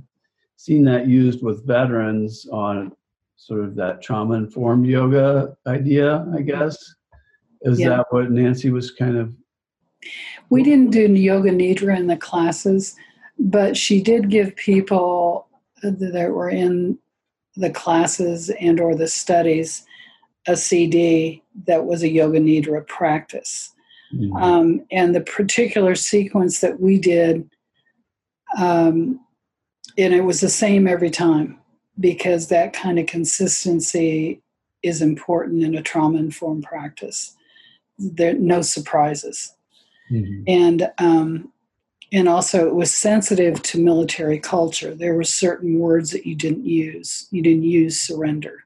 seen that used with veterans on sort of that trauma informed yoga idea, I guess. Is yeah. that what Nancy was kind of we didn't do yoga nidra in the classes, but she did give people that were in the classes and or the studies a CD that was a yoga nidra practice. Mm-hmm. Um, and the particular sequence that we did, um, and it was the same every time because that kind of consistency is important in a trauma informed practice. There no surprises mm-hmm. and um, and also it was sensitive to military culture. There were certain words that you didn't use. You didn't use surrender,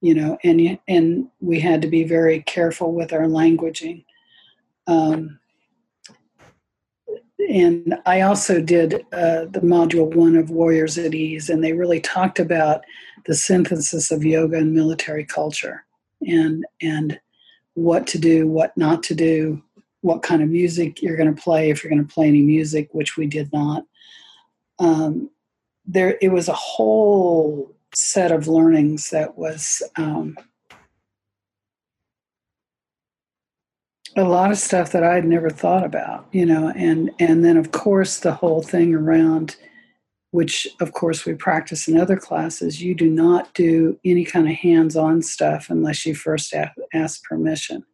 you know, and and we had to be very careful with our languaging. Um, and I also did uh, the module one of Warriors at Ease, and they really talked about the synthesis of yoga and military culture, and and what to do, what not to do, what kind of music you're going to play if you're going to play any music which we did not. Um, there it was a whole set of learnings that was um, a lot of stuff that I had never thought about you know and and then of course the whole thing around which of course we practice in other classes you do not do any kind of hands-on stuff unless you first ask permission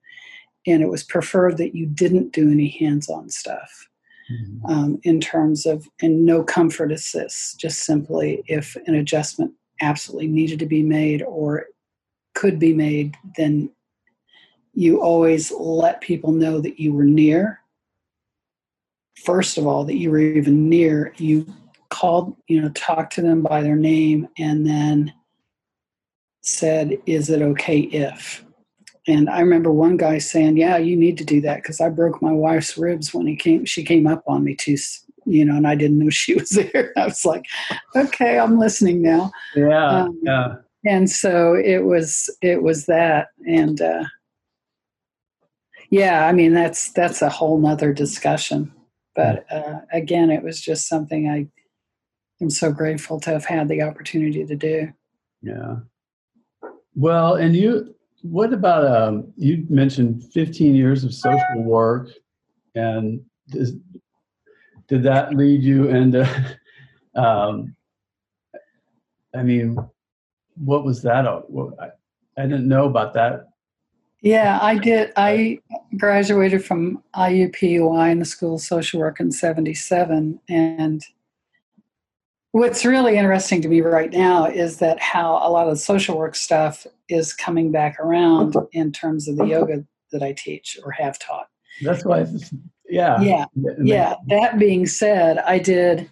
and it was preferred that you didn't do any hands-on stuff mm-hmm. um, in terms of and no comfort assist just simply if an adjustment absolutely needed to be made or could be made then you always let people know that you were near first of all that you were even near you called you know talked to them by their name and then said is it okay if and i remember one guy saying yeah you need to do that because i broke my wife's ribs when he came she came up on me too you know and i didn't know she was there. I was like okay i'm listening now. Yeah um, yeah. and so it was it was that and uh yeah i mean that's that's a whole nother discussion. But uh, again it was just something i am so grateful to have had the opportunity to do. Yeah. Well and you what about um you mentioned 15 years of social work and does, did that lead you into um i mean what was that I, I didn't know about that yeah, I did. I graduated from IUPUI in the School of Social Work in 77. And what's really interesting to me right now is that how a lot of the social work stuff is coming back around in terms of the yoga that I teach or have taught. That's why, yeah. Yeah. Yeah. That being said, I did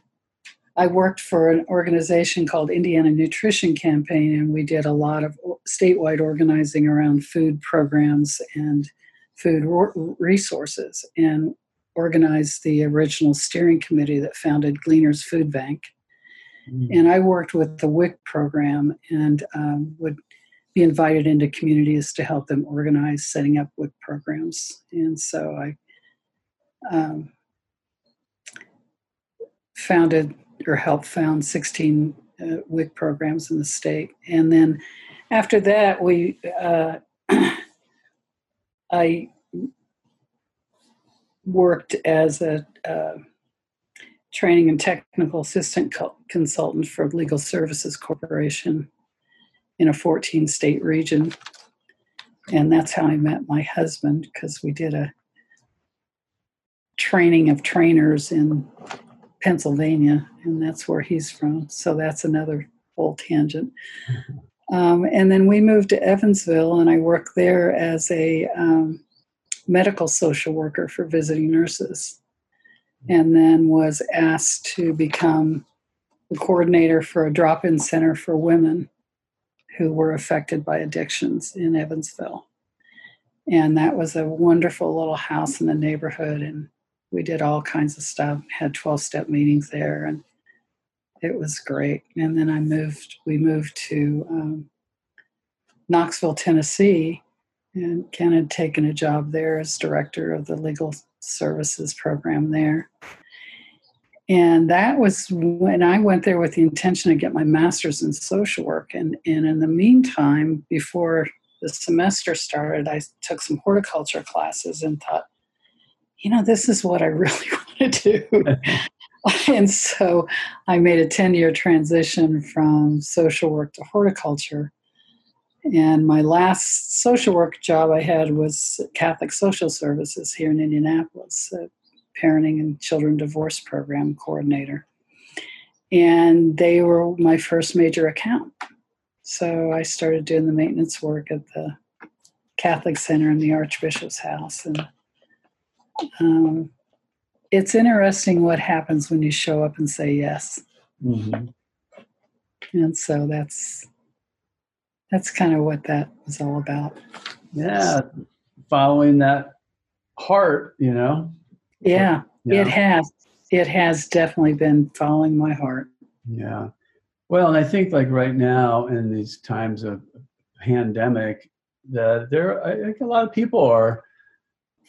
I worked for an organization called Indiana Nutrition Campaign, and we did a lot of statewide organizing around food programs and food resources, and organized the original steering committee that founded Gleaners Food Bank. Mm-hmm. And I worked with the WIC program and um, would be invited into communities to help them organize setting up WIC programs. And so I um, founded or helped found 16 uh, WIC programs in the state. And then after that, we uh, I worked as a uh, training and technical assistant co- consultant for Legal Services Corporation in a 14 state region. And that's how I met my husband because we did a training of trainers in Pennsylvania, and that's where he's from. So that's another whole tangent. Um, and then we moved to Evansville, and I worked there as a um, medical social worker for visiting nurses. And then was asked to become the coordinator for a drop in center for women who were affected by addictions in Evansville. And that was a wonderful little house in the neighborhood. And we did all kinds of stuff, had 12 step meetings there, and it was great. And then I moved, we moved to um, Knoxville, Tennessee, and Ken had taken a job there as director of the legal services program there. And that was when I went there with the intention to get my master's in social work. And, and in the meantime, before the semester started, I took some horticulture classes and thought, you know, this is what I really want to do. and so I made a 10 year transition from social work to horticulture. And my last social work job I had was Catholic Social Services here in Indianapolis, a parenting and children divorce program coordinator. And they were my first major account. So I started doing the maintenance work at the Catholic Center in the Archbishop's house. And um, it's interesting what happens when you show up and say yes. Mm-hmm. And so that's that's kind of what that was all about. Yeah, following that heart, you know. Yeah, it has. It has definitely been following my heart. Yeah. Well, and I think like right now in these times of pandemic, that there I think a lot of people are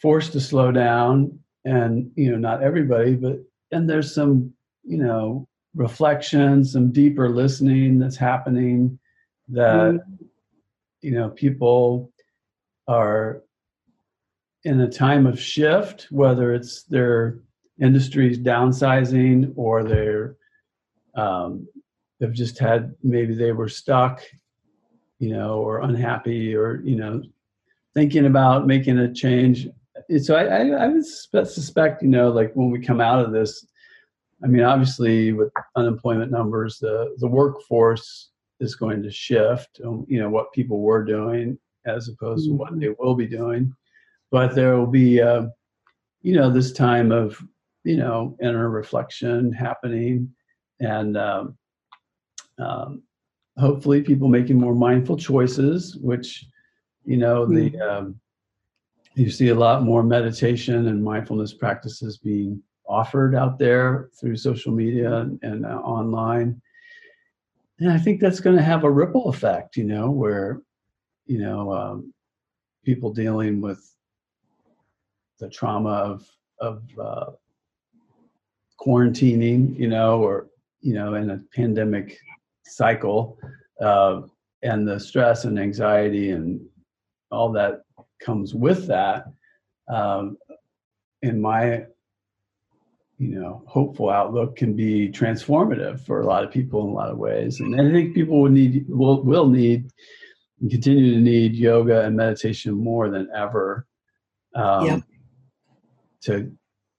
forced to slow down and you know not everybody but and there's some you know reflection some deeper listening that's happening that mm-hmm. you know people are in a time of shift whether it's their industries downsizing or they're um, they've just had maybe they were stuck you know or unhappy or you know thinking about making a change. So I, I, I would suspect, you know, like when we come out of this, I mean, obviously with unemployment numbers, the the workforce is going to shift. Um, you know what people were doing as opposed to what mm-hmm. they will be doing, but there will be, uh, you know, this time of you know inner reflection happening, and um, um, hopefully people making more mindful choices, which you know the mm-hmm. um, you see a lot more meditation and mindfulness practices being offered out there through social media and, and uh, online. And I think that's going to have a ripple effect, you know, where, you know, um, people dealing with the trauma of, of uh, quarantining, you know, or, you know, in a pandemic cycle, uh, and the stress and anxiety and all that comes with that. Um, in my you know hopeful outlook can be transformative for a lot of people in a lot of ways. And i think people will need will will need and continue to need yoga and meditation more than ever um, yeah. to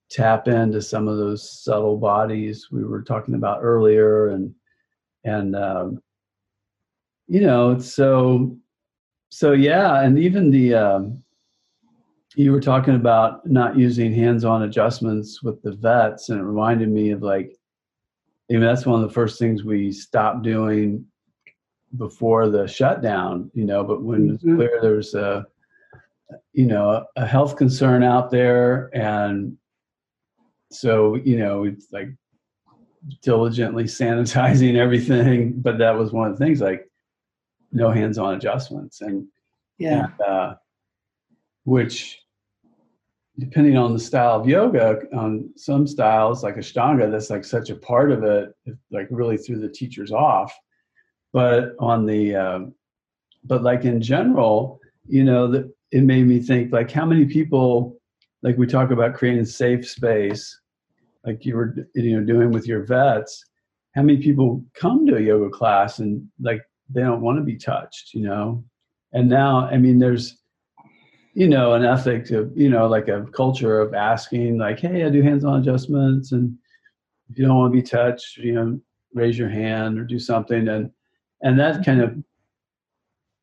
tap into some of those subtle bodies we were talking about earlier. And and um, you know so so yeah. And even the um, you were talking about not using hands-on adjustments with the vets and it reminded me of like I mean, that's one of the first things we stopped doing before the shutdown you know but when mm-hmm. it's clear there's a you know a health concern out there and so you know it's like diligently sanitizing everything but that was one of the things like no hands-on adjustments and yeah and, uh, which depending on the style of yoga on some styles like ashtanga that's like such a part of it like really threw the teachers off. But on the um, but like in general you know it made me think like how many people like we talk about creating safe space like you were you know doing with your vets how many people come to a yoga class and like they don't want to be touched you know? And now i mean there's you know, an ethic of, you know, like a culture of asking, like, hey, I do hands on adjustments. And if you don't want to be touched, you know, raise your hand or do something. And, and that mm-hmm. kind of,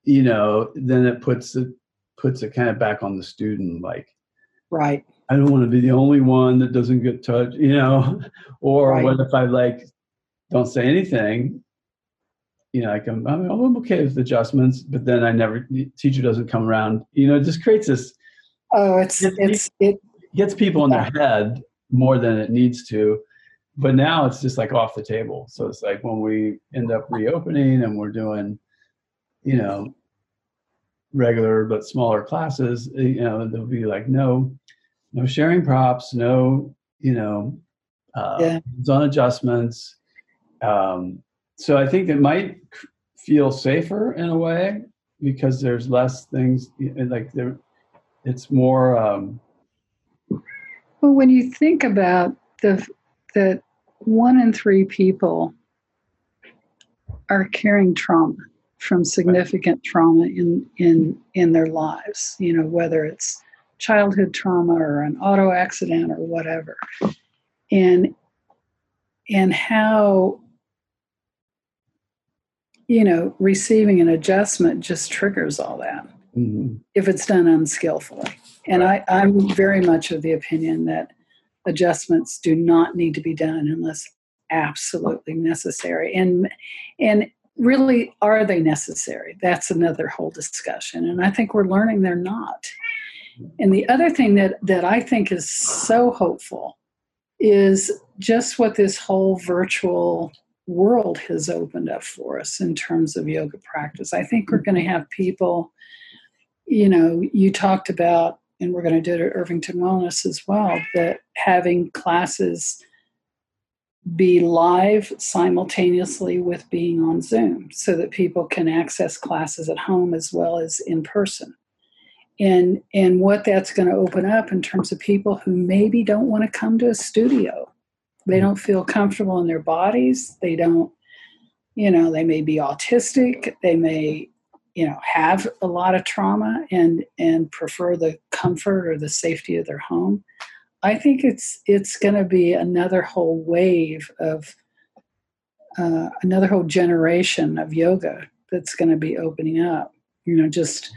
you know, then it puts it, puts it kind of back on the student, like, right. I don't want to be the only one that doesn't get touched, you know, or right. what if I like don't say anything you know, like I'm, I'm okay with adjustments, but then I never teacher doesn't come around. You know, it just creates this. Oh, it's it, it's it gets people in their head more than it needs to. But now it's just like off the table. So it's like when we end up reopening and we're doing, you know, regular but smaller classes, eh, you know, there'll be like no, no sharing props, no, you know, uh, yeah. on adjustments. Um, so I think it might feel safer in a way because there's less things like there. It's more. Um, well, when you think about the that one in three people are carrying trauma from significant trauma in in in their lives you know whether it's childhood trauma or an auto accident or whatever and and how you know, receiving an adjustment just triggers all that mm-hmm. if it's done unskillfully. And right. I, I'm very much of the opinion that adjustments do not need to be done unless absolutely necessary. And and really, are they necessary? That's another whole discussion. And I think we're learning they're not. And the other thing that that I think is so hopeful is just what this whole virtual world has opened up for us in terms of yoga practice. I think we're going to mm-hmm. have people, you know, you talked about, and we're going to do it at Irvington Wellness as well, that having classes be live simultaneously with being on Zoom so that people can access classes at home as well as in person. And and what that's going to open up in terms of people who maybe don't want to come to a studio they don't feel comfortable in their bodies. They don't, you know, they may be autistic. They may, you know have a lot of trauma and and prefer the comfort or the safety of their home i think it's it's going to be another whole wave of uh, another whole generation of yoga that's going to be opening up you know just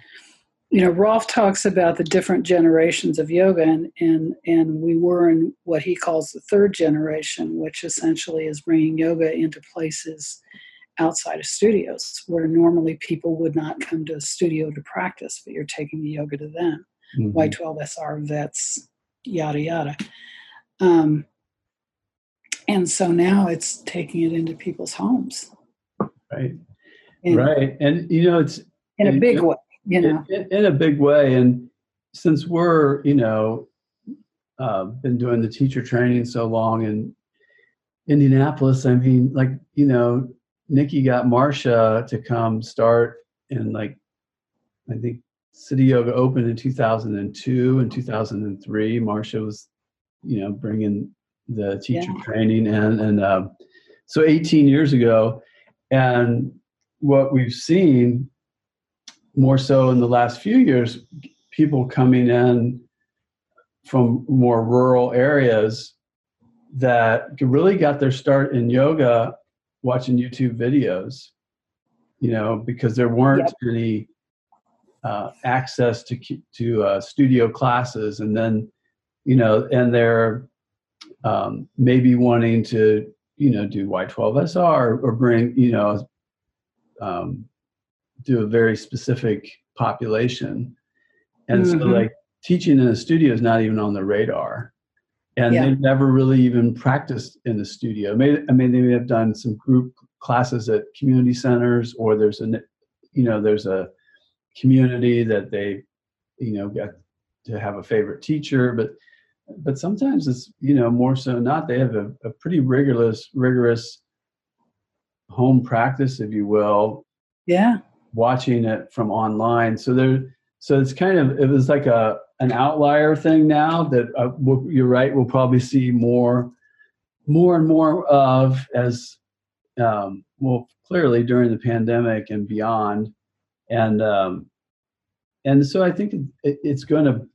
you know rolf talks about the different generations of yoga and and and we were in what he calls the third generation which essentially is bringing yoga into places outside of studios where normally people would not come to a studio to practice, but you're taking the yoga to them. Mm-hmm. Y12SR vets, yada yada. Um, and so now it's taking it into people's homes. Right. And, right. And, you know, it's in a big way, you know, in, in, a big way. And since we're, you know, uh, been doing the teacher training so long in Indianapolis, I mean, like, you know, Nikki got Marsha to come start in like I think Cityoga opened in 2002 and 2003. Marsha was, you know, bringing the teacher yeah. training in, and uh, so 18 years ago. And what we've seen more so in the last few years, people coming in from more rural areas that really got their start in yoga watching YouTube videos, you know, because there weren't yep. any uh, access to to uh, studio classes, and then you know, and they're um, maybe wanting to you know do Y12SR or, or bring you know um, do a very specific population, and mm-hmm. so like teaching in a studio is not even on the radar and yeah. they've never really even practiced in the studio. I mean, they may have done some group classes at community centers, or there's a, you know, there's a community that they, you know, got to have a favorite teacher, but but sometimes it's you know more so not. They have a, a pretty rigorous rigorous home practice, if you will. Yeah. Watching it from online, so there, so it's kind of it was like a an outlier thing now that uh, you're right. We'll probably see more, more and more of as um, well. Clearly during the pandemic and beyond, and um, and so I think it, it's going to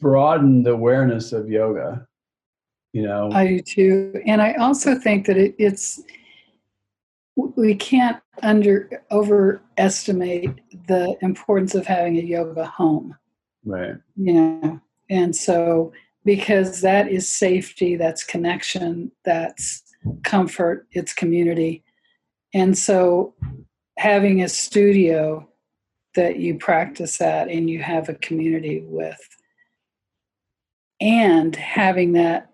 broaden the awareness of yoga. You know, I do too, and I also think that it, it's we can't under overestimate the importance of having a yoga home Right. Yeah. And so, because that is safety, that's connection, that's comfort, it's community. And so, having a studio that you practice at and you have a community with, and having that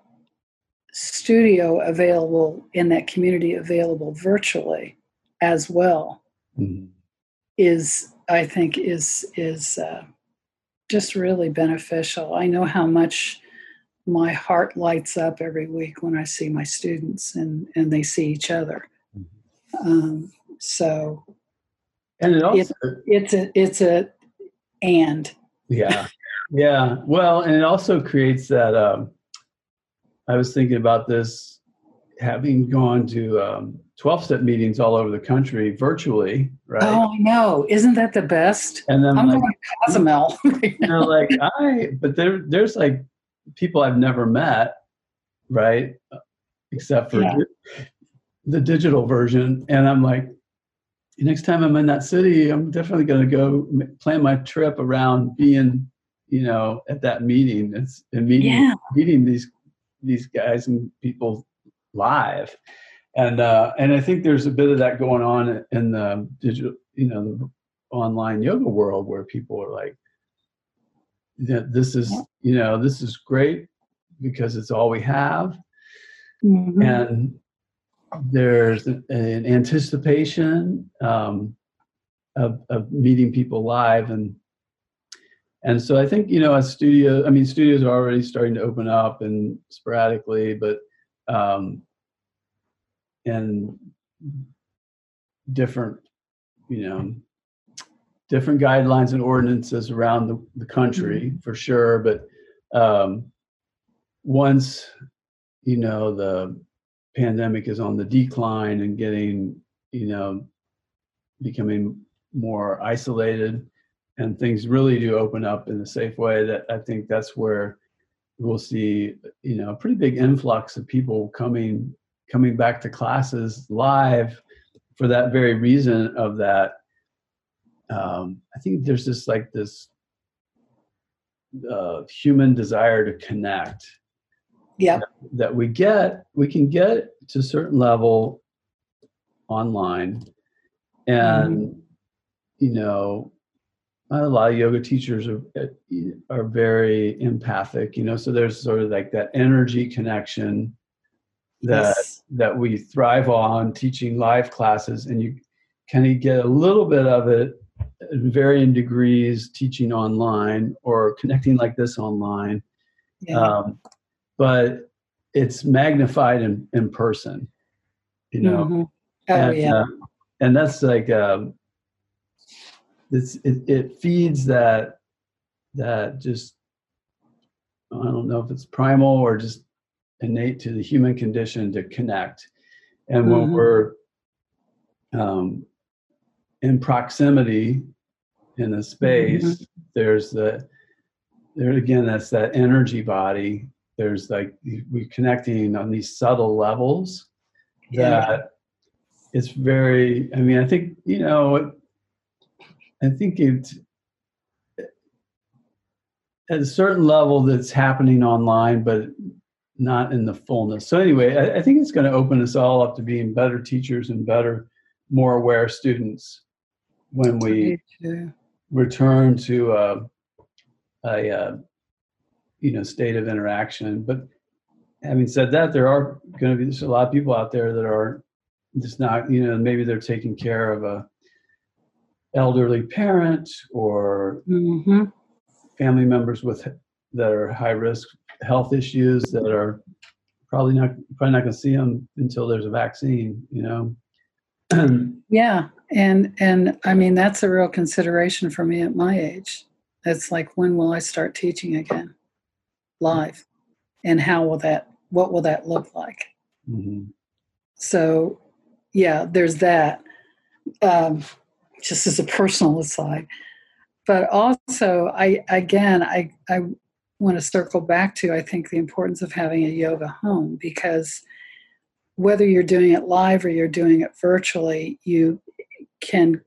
studio available in that community available virtually as well mm-hmm. is i think is is uh, just really beneficial. I know how much my heart lights up every week when I see my students and, and they see each other. Mm-hmm. Um, so, and it also, it's a it's a and yeah yeah well and it also creates that um, i was thinking about this having gone to um, 12 step meetings all over the country virtually, right? Oh, I know. Isn't that the best? And then I'm like, going Cozumel. you know, like I, but there, there's like people I've never met, right? Except for yeah. the digital version. And I'm like, next time I'm in that city, I'm definitely going to go plan my trip around being, you know, at that meeting and meeting, yeah. meeting these, these guys and people live and uh, and I think there's a bit of that going on in the digital, you know, the online yoga world where people are like, "This is, you know, this is great because it's all we have," mm-hmm. and there's an anticipation um, of, of meeting people live and and so I think you know a studio. I mean, studios are already starting to open up and sporadically, but um, and different, you know, different guidelines and ordinances around the, the country mm-hmm. for sure. But um, once, you know, the pandemic is on the decline and getting, you know, becoming more isolated and things really do open up in a safe way that i think that's where we'll see you know a pretty big influx of people coming coming back to classes live for that very reason of that um, i think there's just like this uh, human desire to connect yeah that, that we get we can get to a certain level online and Mm-hmm. you know a lot of yoga teachers are are very empathic you know so there's sort of like that energy connection that Yes. that we thrive on teaching live classes and you kind of get a little bit of it in varying degrees teaching online or connecting like this online yeah um, but it's magnified in, in person you know Mhm. oh and, yeah uh, and that's like um, it's it, it feeds that that just I don't know if it's primal or just innate to the human condition to connect, and when Mhm. we're um, in proximity in a space, there's the there again that's that energy body. There's like we're connecting on these subtle levels Yeah. that it's very i mean i think you know i think it at a certain level that's happening online but not in the fullness. So anyway i, I think it's going to open us all up to being better teachers and better more aware students when we return to a, a uh, you know state of interaction. But having said that there are going to be there's a lot of people out there that are just not you know maybe they're taking care of a elderly parent or hmm family members with that are high risk health issues that are probably not probably not going to see them until there's a vaccine you know Yeah, and and I mean that's a real consideration for me at my age. It's like when will I start teaching again, live, and how will that? What will that look like? Mhm. So, yeah, there's that. Um, just as a personal aside, but also I again I I want to circle back to I think the importance of having a yoga home because whether you're doing it live or you're doing it virtually, you can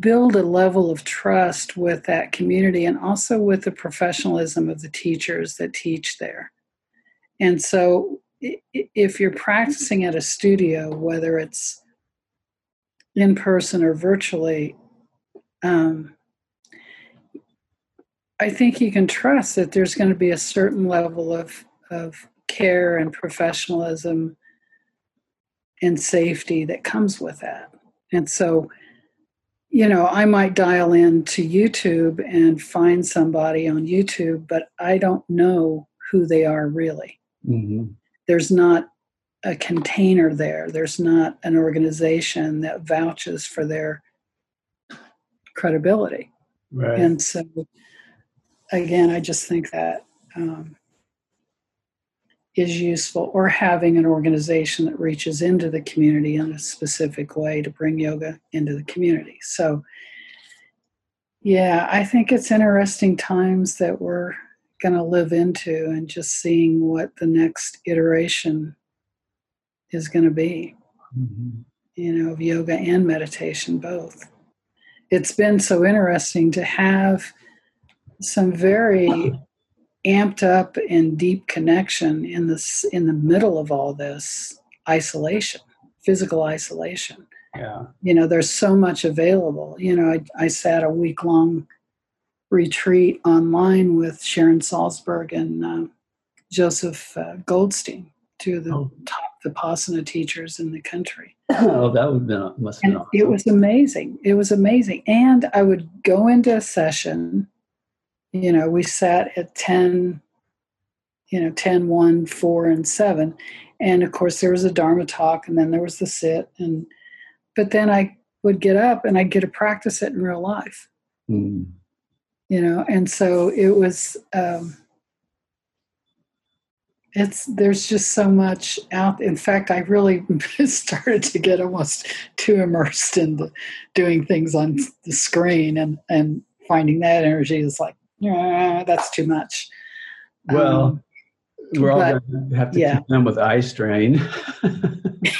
build a level of trust with that community and also with the professionalism of the teachers that teach there. And so, if you're practicing at a studio, whether it's in person or virtually, um, I think you can trust that there's going to be a certain level of, of care and professionalism and safety that comes with that. And so, you know, I might dial in to YouTube and find somebody on YouTube, but I don't know who they are really. Mhm. There's not a container there, there's not an organization that vouches for their credibility. right And so, again, I just think that um, is useful, or having an organization that reaches into the community in a specific way to bring yoga into the community. So, yeah, I think it's interesting times that we're going to live into and just seeing what the next iteration is going to be Mhm. you know, of yoga and meditation both. It's been so interesting to have some very amped up and deep connection in this in the middle of all this isolation, physical isolation. yeah You know, there's so much available. You know, I, I sat a week long retreat online with Sharon Salzberg and uh, Joseph uh, Goldstein, of the Oh. top Vipassana teachers in the country. oh that would have been must have been awesome. it was amazing. It was amazing. And I would go into a session, you know, we sat at 10, you know, 10, 1, 4, and 7. And of course, there was a Dharma talk, and then there was the sit. And but then I would get up and I'd get to practice it in real life, Mm. you know. And so it was, um, it's there's just so much out in fact i really started to get almost too immersed in the, doing things on the screen and and finding that energy is like yeah, that's too much well um, we're all but, going to have to yeah. keep them with eye strain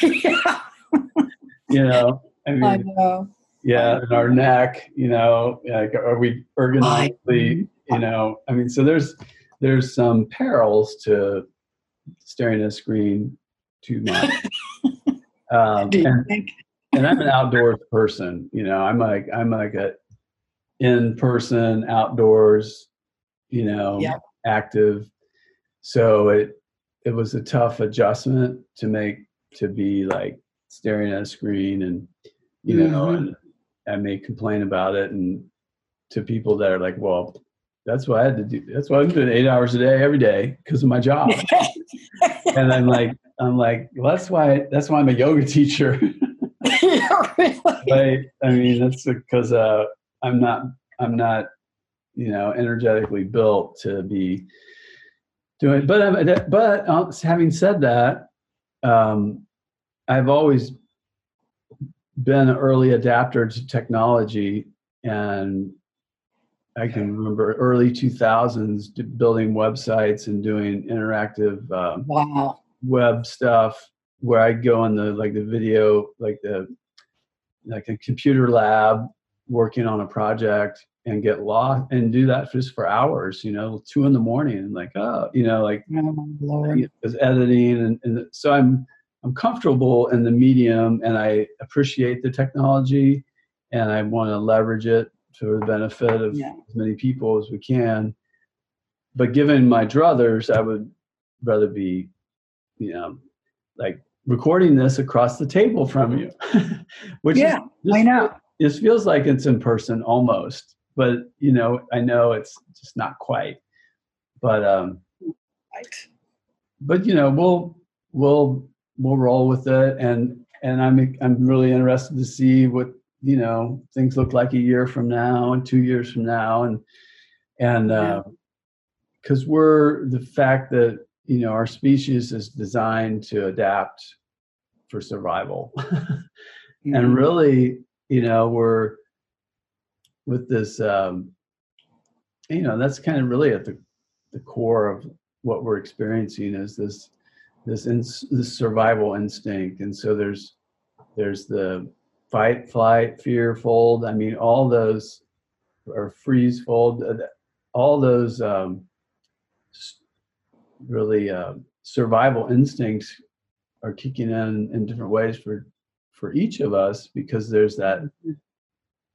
yeah. you know i mean I know. yeah and our neck you know like are we ergonomically you know i mean so there's there's some perils to staring at a screen too much. um, and, and, I'm an outdoors person. You know, I'm like I'm like a in person, outdoors. You know, yep. active. So it it was a tough adjustment to make to be like staring at a screen and you know mm-hmm. and I may complain about it and to people that are like, well, that's what I had to do. That's why I'm doing eight hours a day every day because of my job. and I'm like, I'm like, well, that's why that's why I'm a yoga teacher. really? Right? I mean, that's because uh, I'm not I'm not you know energetically built to be doing. But but uh, having said that, um, I've always been an early adapter to technology and I can remember early 2000s building websites and doing interactive um, wow. web stuff where I'd go in the like the video like the like a computer lab working on a project and get lost and do that just for hours you know two in the morning and like oh you know like oh, was editing and, and so i'm i'm comfortable in the medium and i appreciate the technology and i want to leverage it for the benefit of yeah. as many people as we can. But given my druthers, I would rather be, you know, like recording this across the table from you, which yeah, is, I know. This feels like it's in person almost, but you know, I know it's just not quite. But um, right. But you know, we'll we'll we'll roll with it, and and I'm I'm really interested to see what you know things look like a year from now and two years from now. And and uh because uh, we're the fact that you know our species is designed to adapt for survival. Mm-hmm. and really you know we're with this um, you know that's kind of really at the the core of what we're experiencing is this this this survival instinct. And so there's there's the fight, flight, fear, fold. I mean, all those, or freeze, fold, uh, all those um, really uh, survival instincts are kicking in in different ways for for each of us because there's that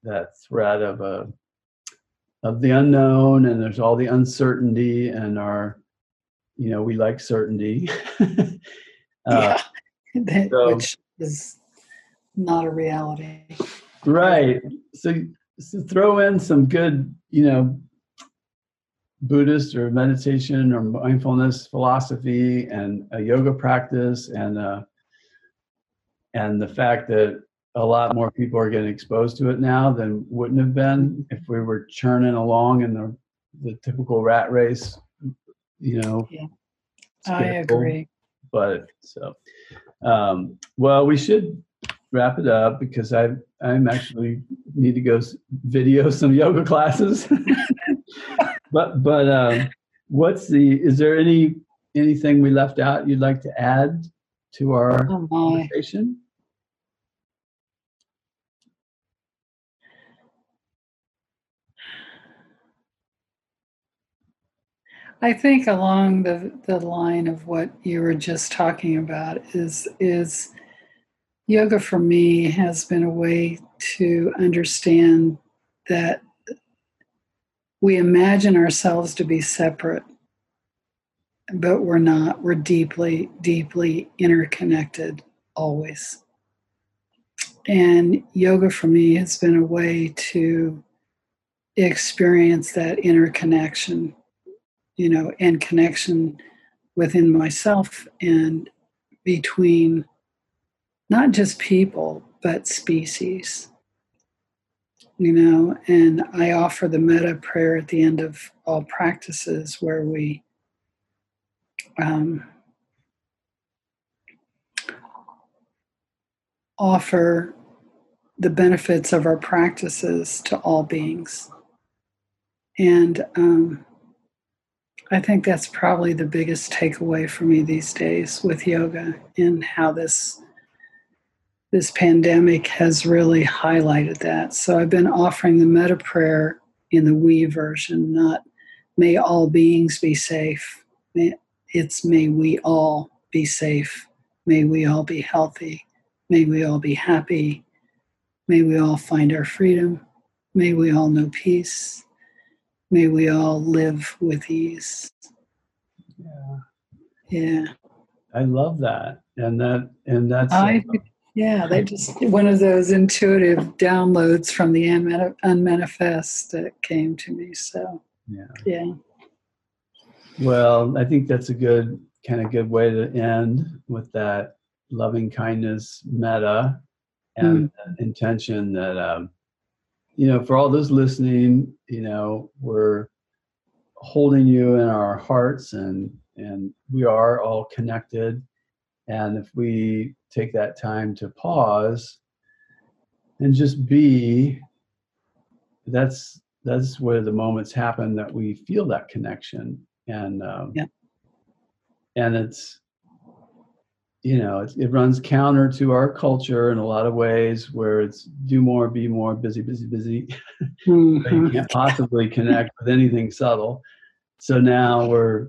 that threat of a uh, of the unknown and there's all the uncertainty and our you know we like certainty uh, yeah, so, which is not a reality. Right. So, so throw in some good, you know, Buddhist or meditation or mindfulness philosophy and a yoga practice and uh, and the fact that a lot more people are getting exposed to it now than wouldn't have been if we were churning along in the the typical rat race, you know. Yeah. I agree. But so, um, well, we should wrap it up because I I'm actually need to go video some yoga classes. but but um, what's the is there any anything we left out you'd like to add to our oh conversation? I think along the, the line of what you were just talking about is is yoga for me has been a way to understand that we imagine ourselves to be separate, but we're not. We're deeply, deeply interconnected always. And yoga for me has been a way to experience that interconnection, you know, and connection within myself and between not just people, but species. You know, and I offer the metta prayer at the end of all practices where we um, offer the benefits of our practices to all beings. And um, I think that's probably the biggest takeaway for me these days with yoga and how this this pandemic has really highlighted that. So I've been offering the metta prayer in the we version, not may all beings be safe. It's may we all be safe. May we all be healthy. May we all be happy. May we all find our freedom. May we all know peace. May we all live with ease. Yeah. Yeah. I love that. And that and that's I, yeah, they just one of those intuitive downloads from the unmanifest that came to me. So yeah. Yeah. Well, I think that's a good kind of good way to end with that loving kindness metta and mm. intention that um, you know for all those listening you know we're holding you in our hearts and and we are all connected and if we take that time to pause and just be that's that's where the moments happen that we feel that connection and um, yeah. and it's you know it, it runs counter to our culture in a lot of ways where it's do more be more busy busy busy mm-hmm. you can't possibly connect with anything subtle so now we're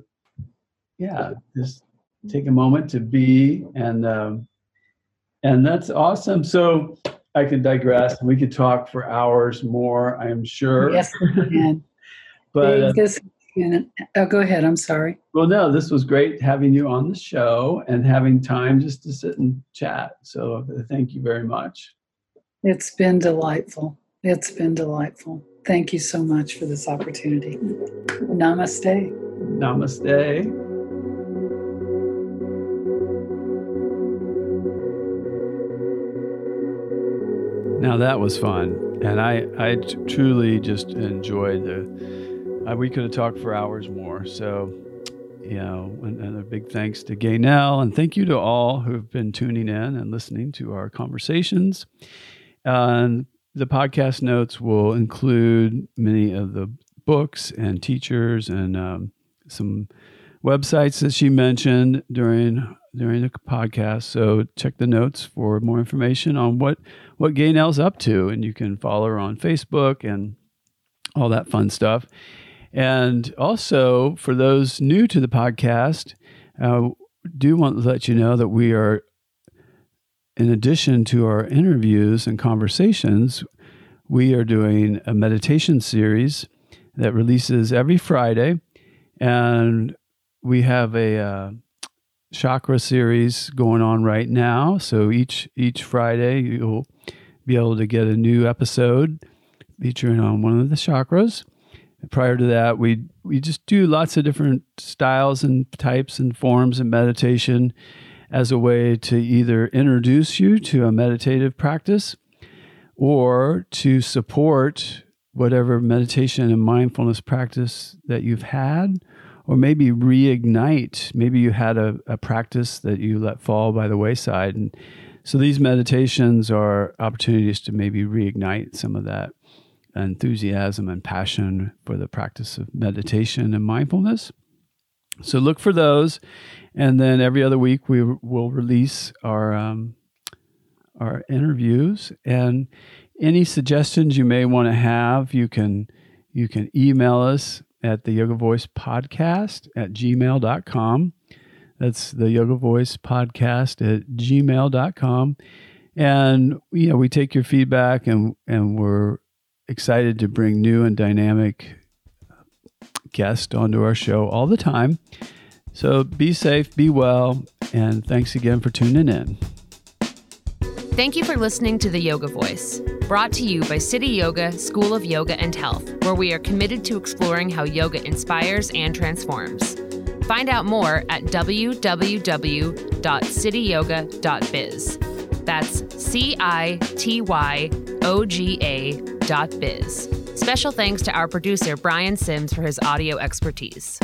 yeah just take a moment to be and um, and that's awesome so i could digress and we could talk for hours more i'm sure yes but uh, oh, go ahead. I'm sorry. Well, no, this was great having you on the show and having time just to sit and chat. So thank you very much. It's been delightful. It's been delightful. Thank you so much for this opportunity. Namaste. Namaste. Now that was fun, and I I truly just enjoyed the uh, we could have talked for hours more. So, you know, and, and, a big thanks to Gaynell, and thank you to all who have been tuning in and listening to our conversations. And the podcast notes will include many of the books and teachers and um, some websites that she mentioned during during the podcast. So check the notes for more information on what what Gaynell's up to, and you can follow her on Facebook and all that fun stuff. And also, for those new to the podcast, uh, do want to let you know that we are, in addition to our interviews and conversations, we are doing a meditation series that releases every Friday. And we have a uh, chakra series going on right now. So each each Friday, you'll be able to get a new episode featuring on one of the chakras prior to that, we we just do lots of different styles and types and forms of meditation as a way to either introduce you to a meditative practice or to support whatever meditation and mindfulness practice that you've had or maybe reignite maybe you had a, a practice that you let fall by the wayside and so these meditations are opportunities to maybe reignite some of that enthusiasm and passion for the practice of meditation and mindfulness. So look for those, and then every other week we will release our um, our interviews and any suggestions you may want to have. You can you can email us at the Yoga Voice Podcast at gmail.com. That's the Yoga Voice Podcast at gmail.com. And you know, we take your feedback and and we're excited to bring new and dynamic guests onto our show all the time. So be safe, be well, and thanks again for tuning in. Thank you for listening to The Yoga Voice, brought to you by Cityoga, School of Yoga and Health, where we are committed to exploring how yoga inspires and transforms. Find out more at www.cityoga.biz. That's C I T Y O G A biz. Special thanks to our producer, Brian Sims, for his audio expertise.